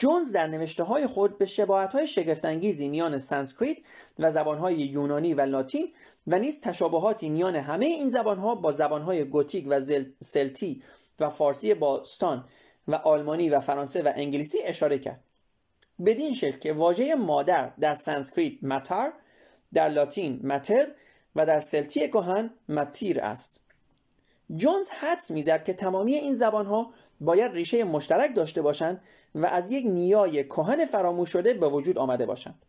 [SPEAKER 1] جونز در نوشته های خود به شباهت های شگفتانگیزی میان سانسکریت و زبان های یونانی و لاتین و نیز تشابهاتی میان همه این زبان ها با زبان های گوتیک و سلتی و فارسی باستان و آلمانی و فرانسه و انگلیسی اشاره کرد. بدین شکل که واژه مادر در سانسکریت متر در لاتین متر و در سلتی کهن متیر است. جونز حدس می‌زد که تمامی این زبانها باید ریشه مشترک داشته باشند و از یک نیای کهن فراموش شده به وجود آمده باشند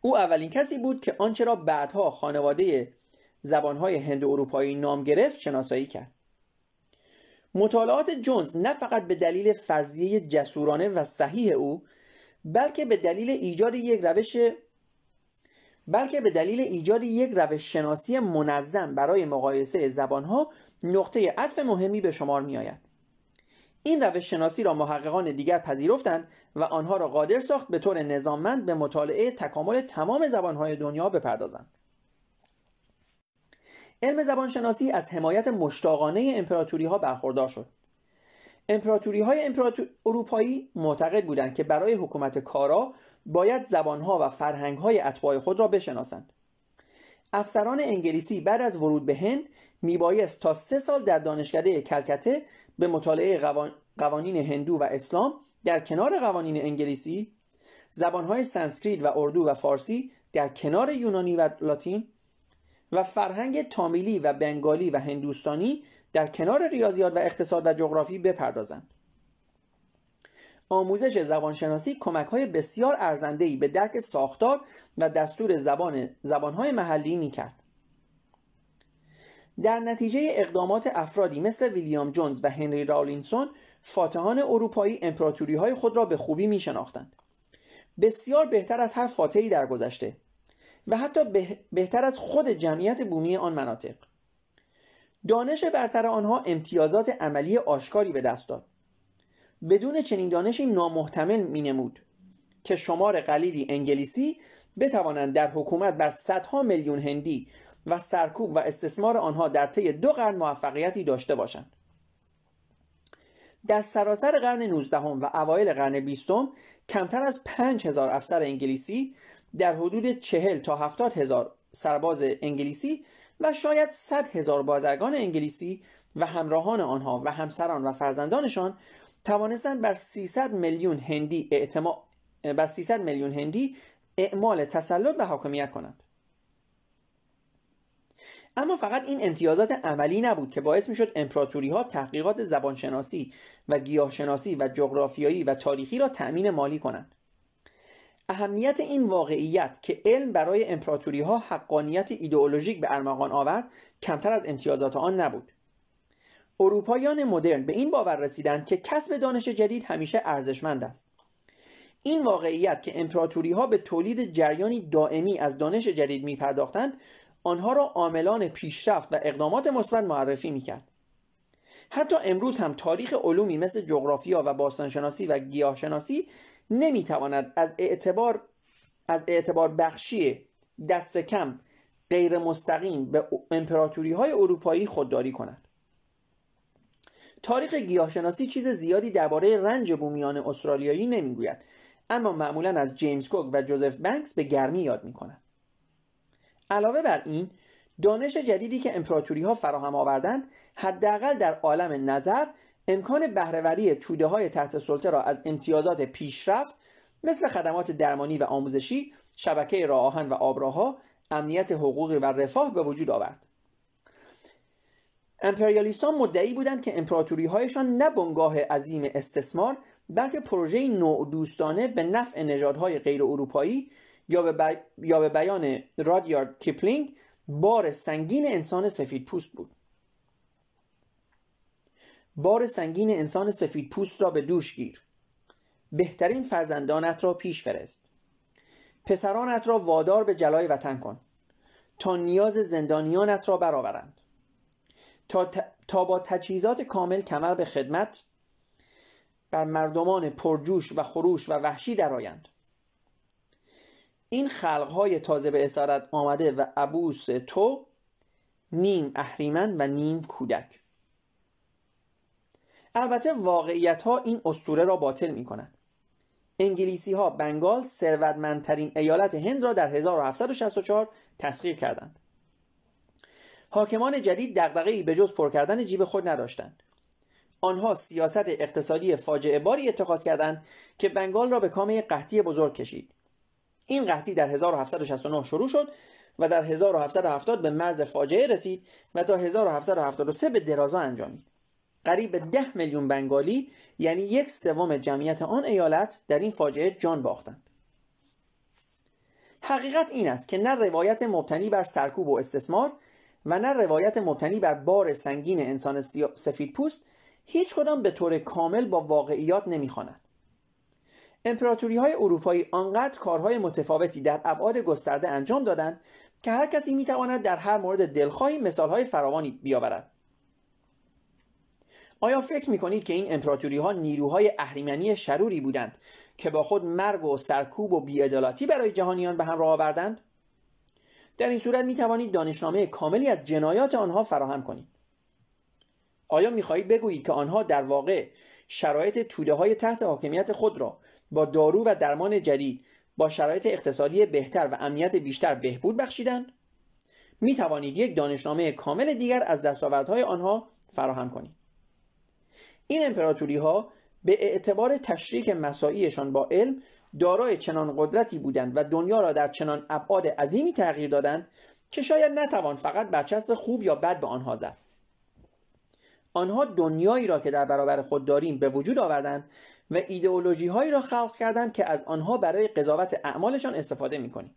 [SPEAKER 1] او اولین کسی بود که آنچه را بعدها خانواده زبانهای هند اروپایی نام گرفت شناسایی کرد مطالعات جونز نه فقط به دلیل فرضیه جسورانه و صحیح او بلکه به دلیل ایجاد یک روش بلکه به دلیل ایجاد یک روش شناسی منظم برای مقایسه زبانها نقطه عطف مهمی به شمار می آید. این روش شناسی را محققان دیگر پذیرفتند و آنها را قادر ساخت به طور نظاممند به مطالعه تکامل تمام زبانهای دنیا بپردازند. علم زبانشناسی از حمایت مشتاقانه امپراتوری ها برخوردار شد. امپراتوری های امپراتور... اروپایی معتقد بودند که برای حکومت کارا باید زبانها و فرهنگهای اتباع خود را بشناسند افسران انگلیسی بعد از ورود به هند میبایست تا سه سال در دانشکده کلکته به مطالعه قوانین هندو و اسلام در کنار قوانین انگلیسی زبانهای سانسکریت و اردو و فارسی در کنار یونانی و لاتین و فرهنگ تامیلی و بنگالی و هندوستانی در کنار ریاضیات و اقتصاد و جغرافی بپردازند آموزش زبانشناسی کمک های بسیار ارزندهی به درک ساختار و دستور زبان زبانهای محلی می کرد. در نتیجه اقدامات افرادی مثل ویلیام جونز و هنری راولینسون فاتحان اروپایی امپراتوری های خود را به خوبی می شناختند. بسیار بهتر از هر فاتحی در گذشته و حتی بهتر از خود جمعیت بومی آن مناطق دانش برتر آنها امتیازات عملی آشکاری به دست داد بدون چنین دانشی نامحتمل مینمود که شمار قلیلی انگلیسی بتوانند در حکومت بر صدها میلیون هندی و سرکوب و استثمار آنها در طی دو قرن موفقیتی داشته باشند. در سراسر قرن 19 و اوایل قرن 20 کمتر از 5000 افسر انگلیسی در حدود 40 تا 70 هزار سرباز انگلیسی و شاید 100 هزار بازرگان انگلیسی و همراهان آنها و همسران و فرزندانشان توانستند بر 300 میلیون هندی اعتما... بر 300 میلیون هندی اعمال تسلط و حاکمیت کنند. اما فقط این امتیازات عملی نبود که باعث می‌شد امپراتوری ها تحقیقات زبانشناسی و گیاهشناسی و جغرافیایی و تاریخی را تأمین مالی کنند. اهمیت این واقعیت که علم برای امپراتوری ها حقانیت ایدئولوژیک به ارمغان آورد کمتر از امتیازات آن نبود. اروپاییان مدرن به این باور رسیدند که کسب دانش جدید همیشه ارزشمند است. این واقعیت که امپراتوری ها به تولید جریانی دائمی از دانش جدید می پرداختند آنها را عاملان پیشرفت و اقدامات مثبت معرفی می‌کرد. حتی امروز هم تاریخ علومی مثل جغرافیا و باستانشناسی و گیاهشناسی نمی‌تواند از اعتبار از اعتبار بخشی دست کم غیر مستقیم به امپراتوری های اروپایی خودداری کند. تاریخ گیاهشناسی چیز زیادی درباره رنج بومیان استرالیایی نمی‌گوید اما معمولا از جیمز کوک و جوزف بنکس به گرمی یاد می‌کنند علاوه بر این دانش جدیدی که امپراتوری ها فراهم آوردند حداقل در عالم نظر امکان بهرهوری توده های تحت سلطه را از امتیازات پیشرفت مثل خدمات درمانی و آموزشی شبکه راه آهن و آبراها امنیت حقوقی و رفاه به وجود آورد. امپریالیستان مدعی بودند که امپراتوری هایشان نه بنگاه عظیم استثمار بلکه پروژه نوع دوستانه به نفع نژادهای غیر اروپایی یا به, یا به بیان رادیارد کیپلینگ بار سنگین انسان سفید پوست بود. بار سنگین انسان سفید پوست را به دوش گیر. بهترین فرزندانت را پیش فرست. پسرانت را وادار به جلای وطن کن. تا نیاز زندانیانت را برآورند. تا, تا با تجهیزات کامل کمر به خدمت بر مردمان پرجوش و خروش و وحشی درآیند. این خلقهای تازه به اسارت آمده و عبوس تو نیم اهریمن و نیم کودک. البته واقعیت ها این اسطوره را باطل می کنند انگلیسی ها بنگال ثروتمندترین ایالت هند را در 1764 تسخیر کردند. حاکمان جدید دغدغه‌ای به جز پر کردن جیب خود نداشتند. آنها سیاست اقتصادی فاجعه باری اتخاذ کردند که بنگال را به کام قحطی بزرگ کشید. این قحطی در 1769 شروع شد و در 1770 به مرز فاجعه رسید و تا 1773 به درازا انجامید. قریب ده میلیون بنگالی یعنی یک سوم جمعیت آن ایالت در این فاجعه جان باختند. حقیقت این است که نه روایت مبتنی بر سرکوب و استثمار و نه روایت مبتنی بر بار سنگین انسان سفید پوست هیچ کدام به طور کامل با واقعیات نمی‌خواند. امپراتوری های اروپایی آنقدر کارهای متفاوتی در ابعاد گسترده انجام دادند که هر کسی می‌تواند در هر مورد دلخواهی مثالهای فراوانی بیاورد. آیا فکر می‌کنید که این امپراتوری ها نیروهای اهریمنی شروری بودند که با خود مرگ و سرکوب و بیعدالتی برای جهانیان به همراه آوردند؟ در این صورت می توانید دانشنامه کاملی از جنایات آنها فراهم کنید. آیا می‌خواهید بگویید که آنها در واقع شرایط توده های تحت حاکمیت خود را با دارو و درمان جدید با شرایط اقتصادی بهتر و امنیت بیشتر بهبود بخشیدند می توانید یک دانشنامه کامل دیگر از دستاوردهای آنها فراهم کنید. این امپراتوری ها به اعتبار تشریک مساعیشان با علم دارای چنان قدرتی بودند و دنیا را در چنان ابعاد عظیمی تغییر دادند که شاید نتوان فقط برچسب خوب یا بد به آنها زد. آنها دنیایی را که در برابر خود داریم به وجود آوردند و ایدئولوژی هایی را خلق کردند که از آنها برای قضاوت اعمالشان استفاده می‌کنیم.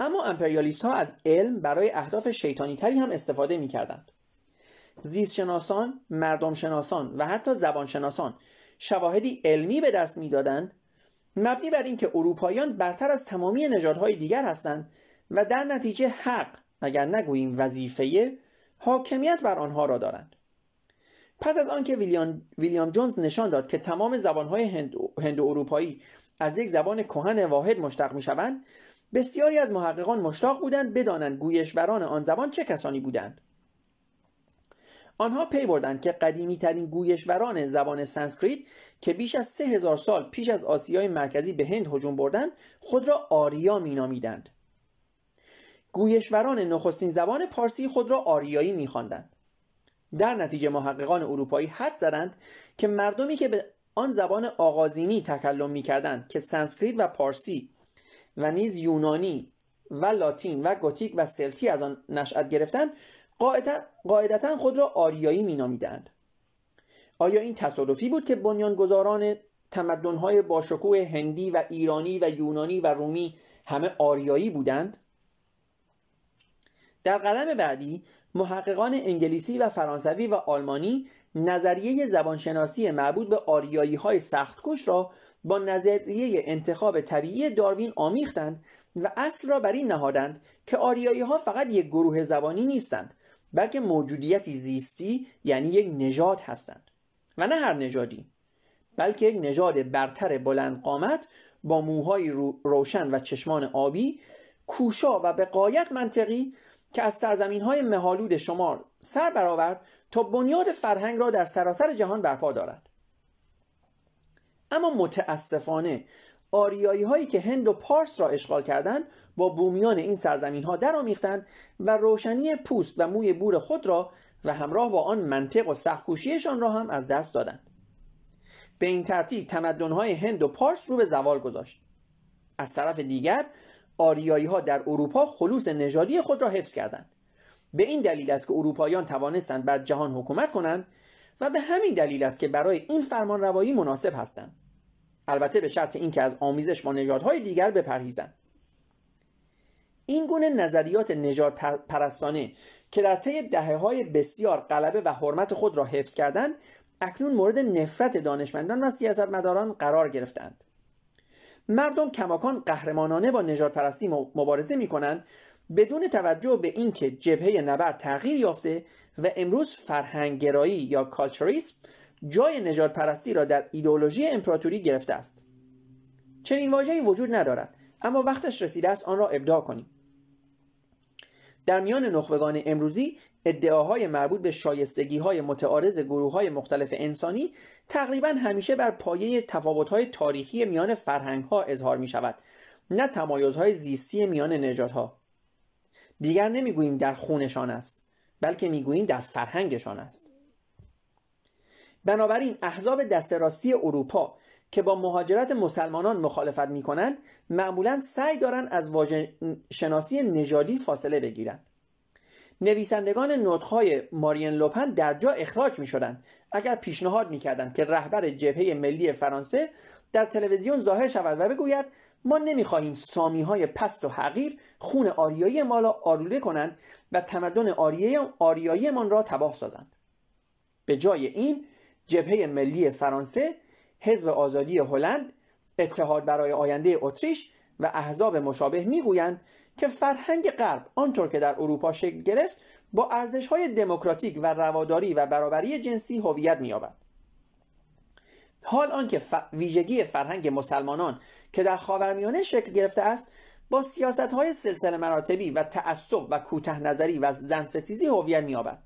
[SPEAKER 1] اما امپریالیست ها از علم برای اهداف شیطانی تری هم استفاده می‌کردند. زیستشناسان، مردم شناسان و حتی زبانشناسان شواهدی علمی به دست می‌دادند مبنی بر اینکه اروپاییان برتر از تمامی نژادهای دیگر هستند و در نتیجه حق اگر نگوییم وظیفه حاکمیت بر آنها را دارند. پس از آنکه ویلیام, ویلیام جونز نشان داد که تمام زبانهای هند, هند و اروپایی از یک زبان کهن واحد مشتق می‌شوند بسیاری از محققان مشتاق بودند بدانند گویشوران آن زبان چه کسانی بودند. آنها پی بردند که قدیمی ترین گویشوران زبان سانسکریت که بیش از سه هزار سال پیش از آسیای مرکزی به هند هجوم بردند خود را آریا مینامیدند. گویشوران نخستین زبان پارسی خود را آریایی میخواندند. در نتیجه محققان اروپایی حدس زدند که مردمی که به آن زبان آغازینی تکلم می‌کردند که سانسکریت و پارسی و نیز یونانی و لاتین و گوتیک و سلتی از آن نشأت گرفتند قاعدتا خود را آریایی مینامیدند. آیا این تصادفی بود که بنیانگذاران تمدنهای باشکوه هندی و ایرانی و یونانی و رومی همه آریایی بودند؟ در قدم بعدی محققان انگلیسی و فرانسوی و آلمانی نظریه زبانشناسی مربوط به آریایی های سختکش را با نظریه انتخاب طبیعی داروین آمیختند و اصل را بر این نهادند که آریایی ها فقط یک گروه زبانی نیستند بلکه موجودیتی زیستی یعنی یک نژاد هستند. و نه هر نژادی بلکه یک نژاد برتر بلند قامت با موهای روشن و چشمان آبی کوشا و به قایت منطقی که از سرزمین های مهالود شمال سر برآورد تا بنیاد فرهنگ را در سراسر جهان برپا دارد. اما متاسفانه آریایی هایی که هند و پارس را اشغال کردند با بومیان این سرزمین ها درآمیختند و روشنی پوست و موی بور خود را و همراه با آن منطق و سخکوشیشان را هم از دست دادند. به این ترتیب های هند و پارس رو به زوال گذاشت. از طرف دیگر آریایی ها در اروپا خلوص نژادی خود را حفظ کردند. به این دلیل است که اروپاییان توانستند بر جهان حکومت کنند و به همین دلیل است که برای این فرمان روایی مناسب هستند. البته به شرط اینکه از آمیزش با نژادهای دیگر بپرهیزند. این گونه نظریات نژاد پرستانه که در طی دهه های بسیار غلبه و حرمت خود را حفظ کردند اکنون مورد نفرت دانشمندان و سیاستمداران قرار گرفتند. مردم کماکان قهرمانانه با نجات پرستی مبارزه می کنند بدون توجه به اینکه جبهه نبرد تغییر یافته و امروز فرهنگگرایی یا کالچریسم جای نجات پرستی را در ایدئولوژی امپراتوری گرفته است. چنین واژه‌ای وجود ندارد اما وقتش رسیده است آن را ابداع کنیم. در میان نخبگان امروزی ادعاهای مربوط به شایستگی های متعارض گروه های مختلف انسانی تقریبا همیشه بر پایه تفاوت های تاریخی میان فرهنگ ها اظهار می شود نه تمایزهای زیستی میان نژادها. دیگر نمی‌گوییم در خونشان است بلکه می‌گوییم در فرهنگشان است. بنابراین احزاب دست راستی اروپا که با مهاجرت مسلمانان مخالفت می کنند معمولا سعی دارند از واژه شناسی نژادی فاصله بگیرند. نویسندگان نطخهای مارین لوپن در جا اخراج می شدند اگر پیشنهاد می کردند که رهبر جبهه ملی فرانسه در تلویزیون ظاهر شود و بگوید ما نمی‌خواهیم سامی های پست و حقیر خون آریایی ما را آلوده کنند و تمدن آریایی من را تباه سازند. به جای این جبهه ملی فرانسه حزب آزادی هلند اتحاد برای آینده اتریش و احزاب مشابه می‌گویند که فرهنگ غرب آنطور که در اروپا شکل گرفت با ارزش‌های دموکراتیک و رواداری و برابری جنسی هویت می‌یابد. حال آنکه ف... ویژگی فرهنگ مسلمانان که در خاورمیانه شکل گرفته است با سیاست های سلسله مراتبی و تعصب و کوته نظری و زنستیزی هویت می‌یابد.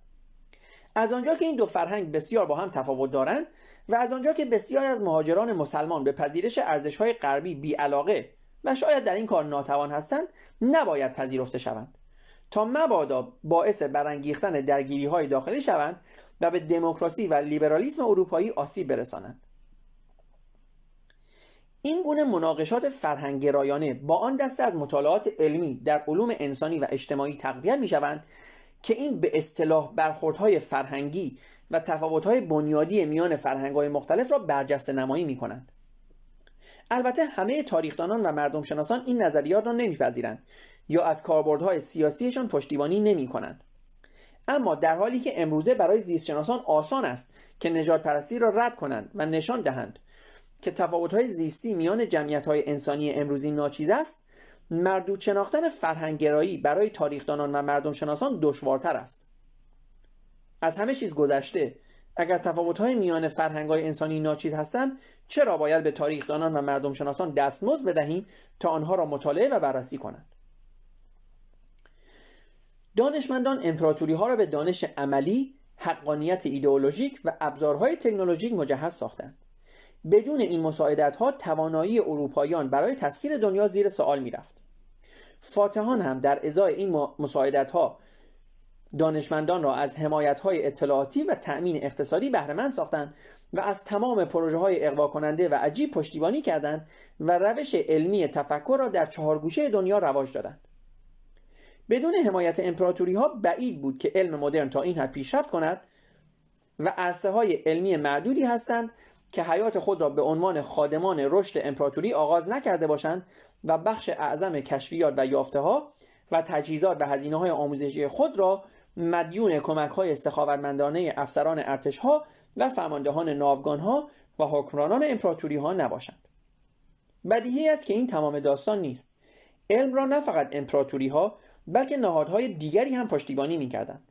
[SPEAKER 1] از آنجا که این دو فرهنگ بسیار با هم تفاوت دارند و از آنجا که بسیار از مهاجران مسلمان به پذیرش ارزش‌های غربی بیعلاقه و شاید در این کار ناتوان هستند نباید پذیرفته شوند تا مبادا باعث برانگیختن درگیری های داخلی شوند و به دموکراسی و لیبرالیسم اروپایی آسیب برسانند این گونه مناقشات فرهنگگرایانه با آن دسته از مطالعات علمی در علوم انسانی و اجتماعی تقویت می شوند که این به اصطلاح برخوردهای فرهنگی و تفاوتهای بنیادی میان فرهنگهای مختلف را برجسته نمایی می کنند. البته همه تاریخدانان و مردم شناسان این نظریات را نمیپذیرند یا از کاربردهای سیاسیشان پشتیبانی نمی کنند. اما در حالی که امروزه برای زیستشناسان آسان است که نجات پرستی را رد کنند و نشان دهند که تفاوت‌های زیستی میان جمعیت‌های انسانی امروزی ناچیز است مردود شناختن فرهنگگرایی برای تاریخدانان و مردم شناسان دشوارتر است از همه چیز گذشته اگر تفاوت‌های میان فرهنگ‌های انسانی ناچیز هستند چرا باید به تاریخدانان و مردم شناسان دستمزد بدهیم تا آنها را مطالعه و بررسی کنند؟ دانشمندان امپراتوری ها را به دانش عملی حقانیت ایدئولوژیک و ابزارهای تکنولوژیک مجهز ساختند. بدون این مساعدت ها توانایی اروپاییان برای تسخیر دنیا زیر سوال می‌رفت. فاتحان هم در ازای این مساعدت ها دانشمندان را از حمایت های اطلاعاتی و تأمین اقتصادی بهرهمند ساختند و از تمام پروژه های اقوا کننده و عجیب پشتیبانی کردند و روش علمی تفکر را در چهار گوشه دنیا رواج دادند. بدون حمایت امپراتوری ها بعید بود که علم مدرن تا این حد پیشرفت کند و عرصه های علمی معدودی هستند که حیات خود را به عنوان خادمان رشد امپراتوری آغاز نکرده باشند و بخش اعظم کشفیات و یافته ها و تجهیزات و هزینه های آموزشی خود را مدیون کمک های سخاوتمندانه افسران ارتش ها و فرماندهان ناوگان ها و حکمرانان امپراتوری ها نباشند. بدیهی است که این تمام داستان نیست. علم را نه فقط امپراتوری ها بلکه نهادهای دیگری هم پشتیبانی می‌کردند.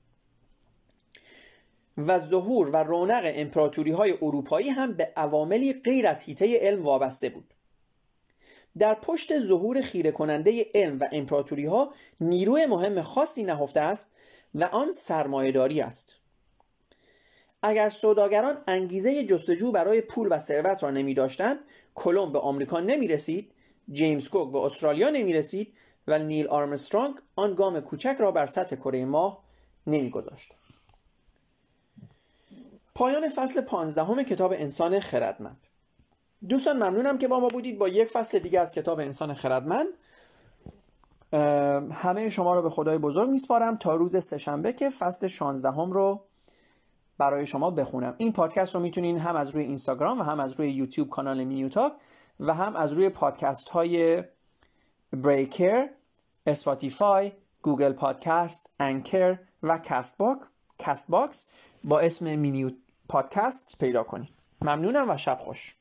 [SPEAKER 1] و ظهور و رونق امپراتوری های اروپایی هم به عواملی غیر از حیطه علم وابسته بود. در پشت ظهور خیره کننده علم و امپراتوری ها نیروی مهم خاصی نهفته است و آن سرمایهداری است. اگر سوداگران انگیزه جستجو برای پول و ثروت را نمی داشتند کلمب به آمریکا نمی رسید جیمز کوک به استرالیا نمی رسید و نیل آرمسترانگ آن گام کوچک را بر سطح کره ماه نمی گذاشت. پایان فصل پانزدهم کتاب انسان خردمند. دوستان ممنونم که با ما بودید. با یک فصل دیگه از کتاب انسان خردمند همه شما رو به خدای بزرگ میسپارم تا روز سهشنبه که فصل 16 هم رو برای شما بخونم. این پادکست رو می‌تونین هم از روی اینستاگرام و هم از روی یوتیوب کانال مینیوتاک و هم از روی پادکست های Breaker Spotify Google Podcast Anchor و Castbo Castbox با اسم مینیو پادکست پیدا کنید ممنونم و شب خوش.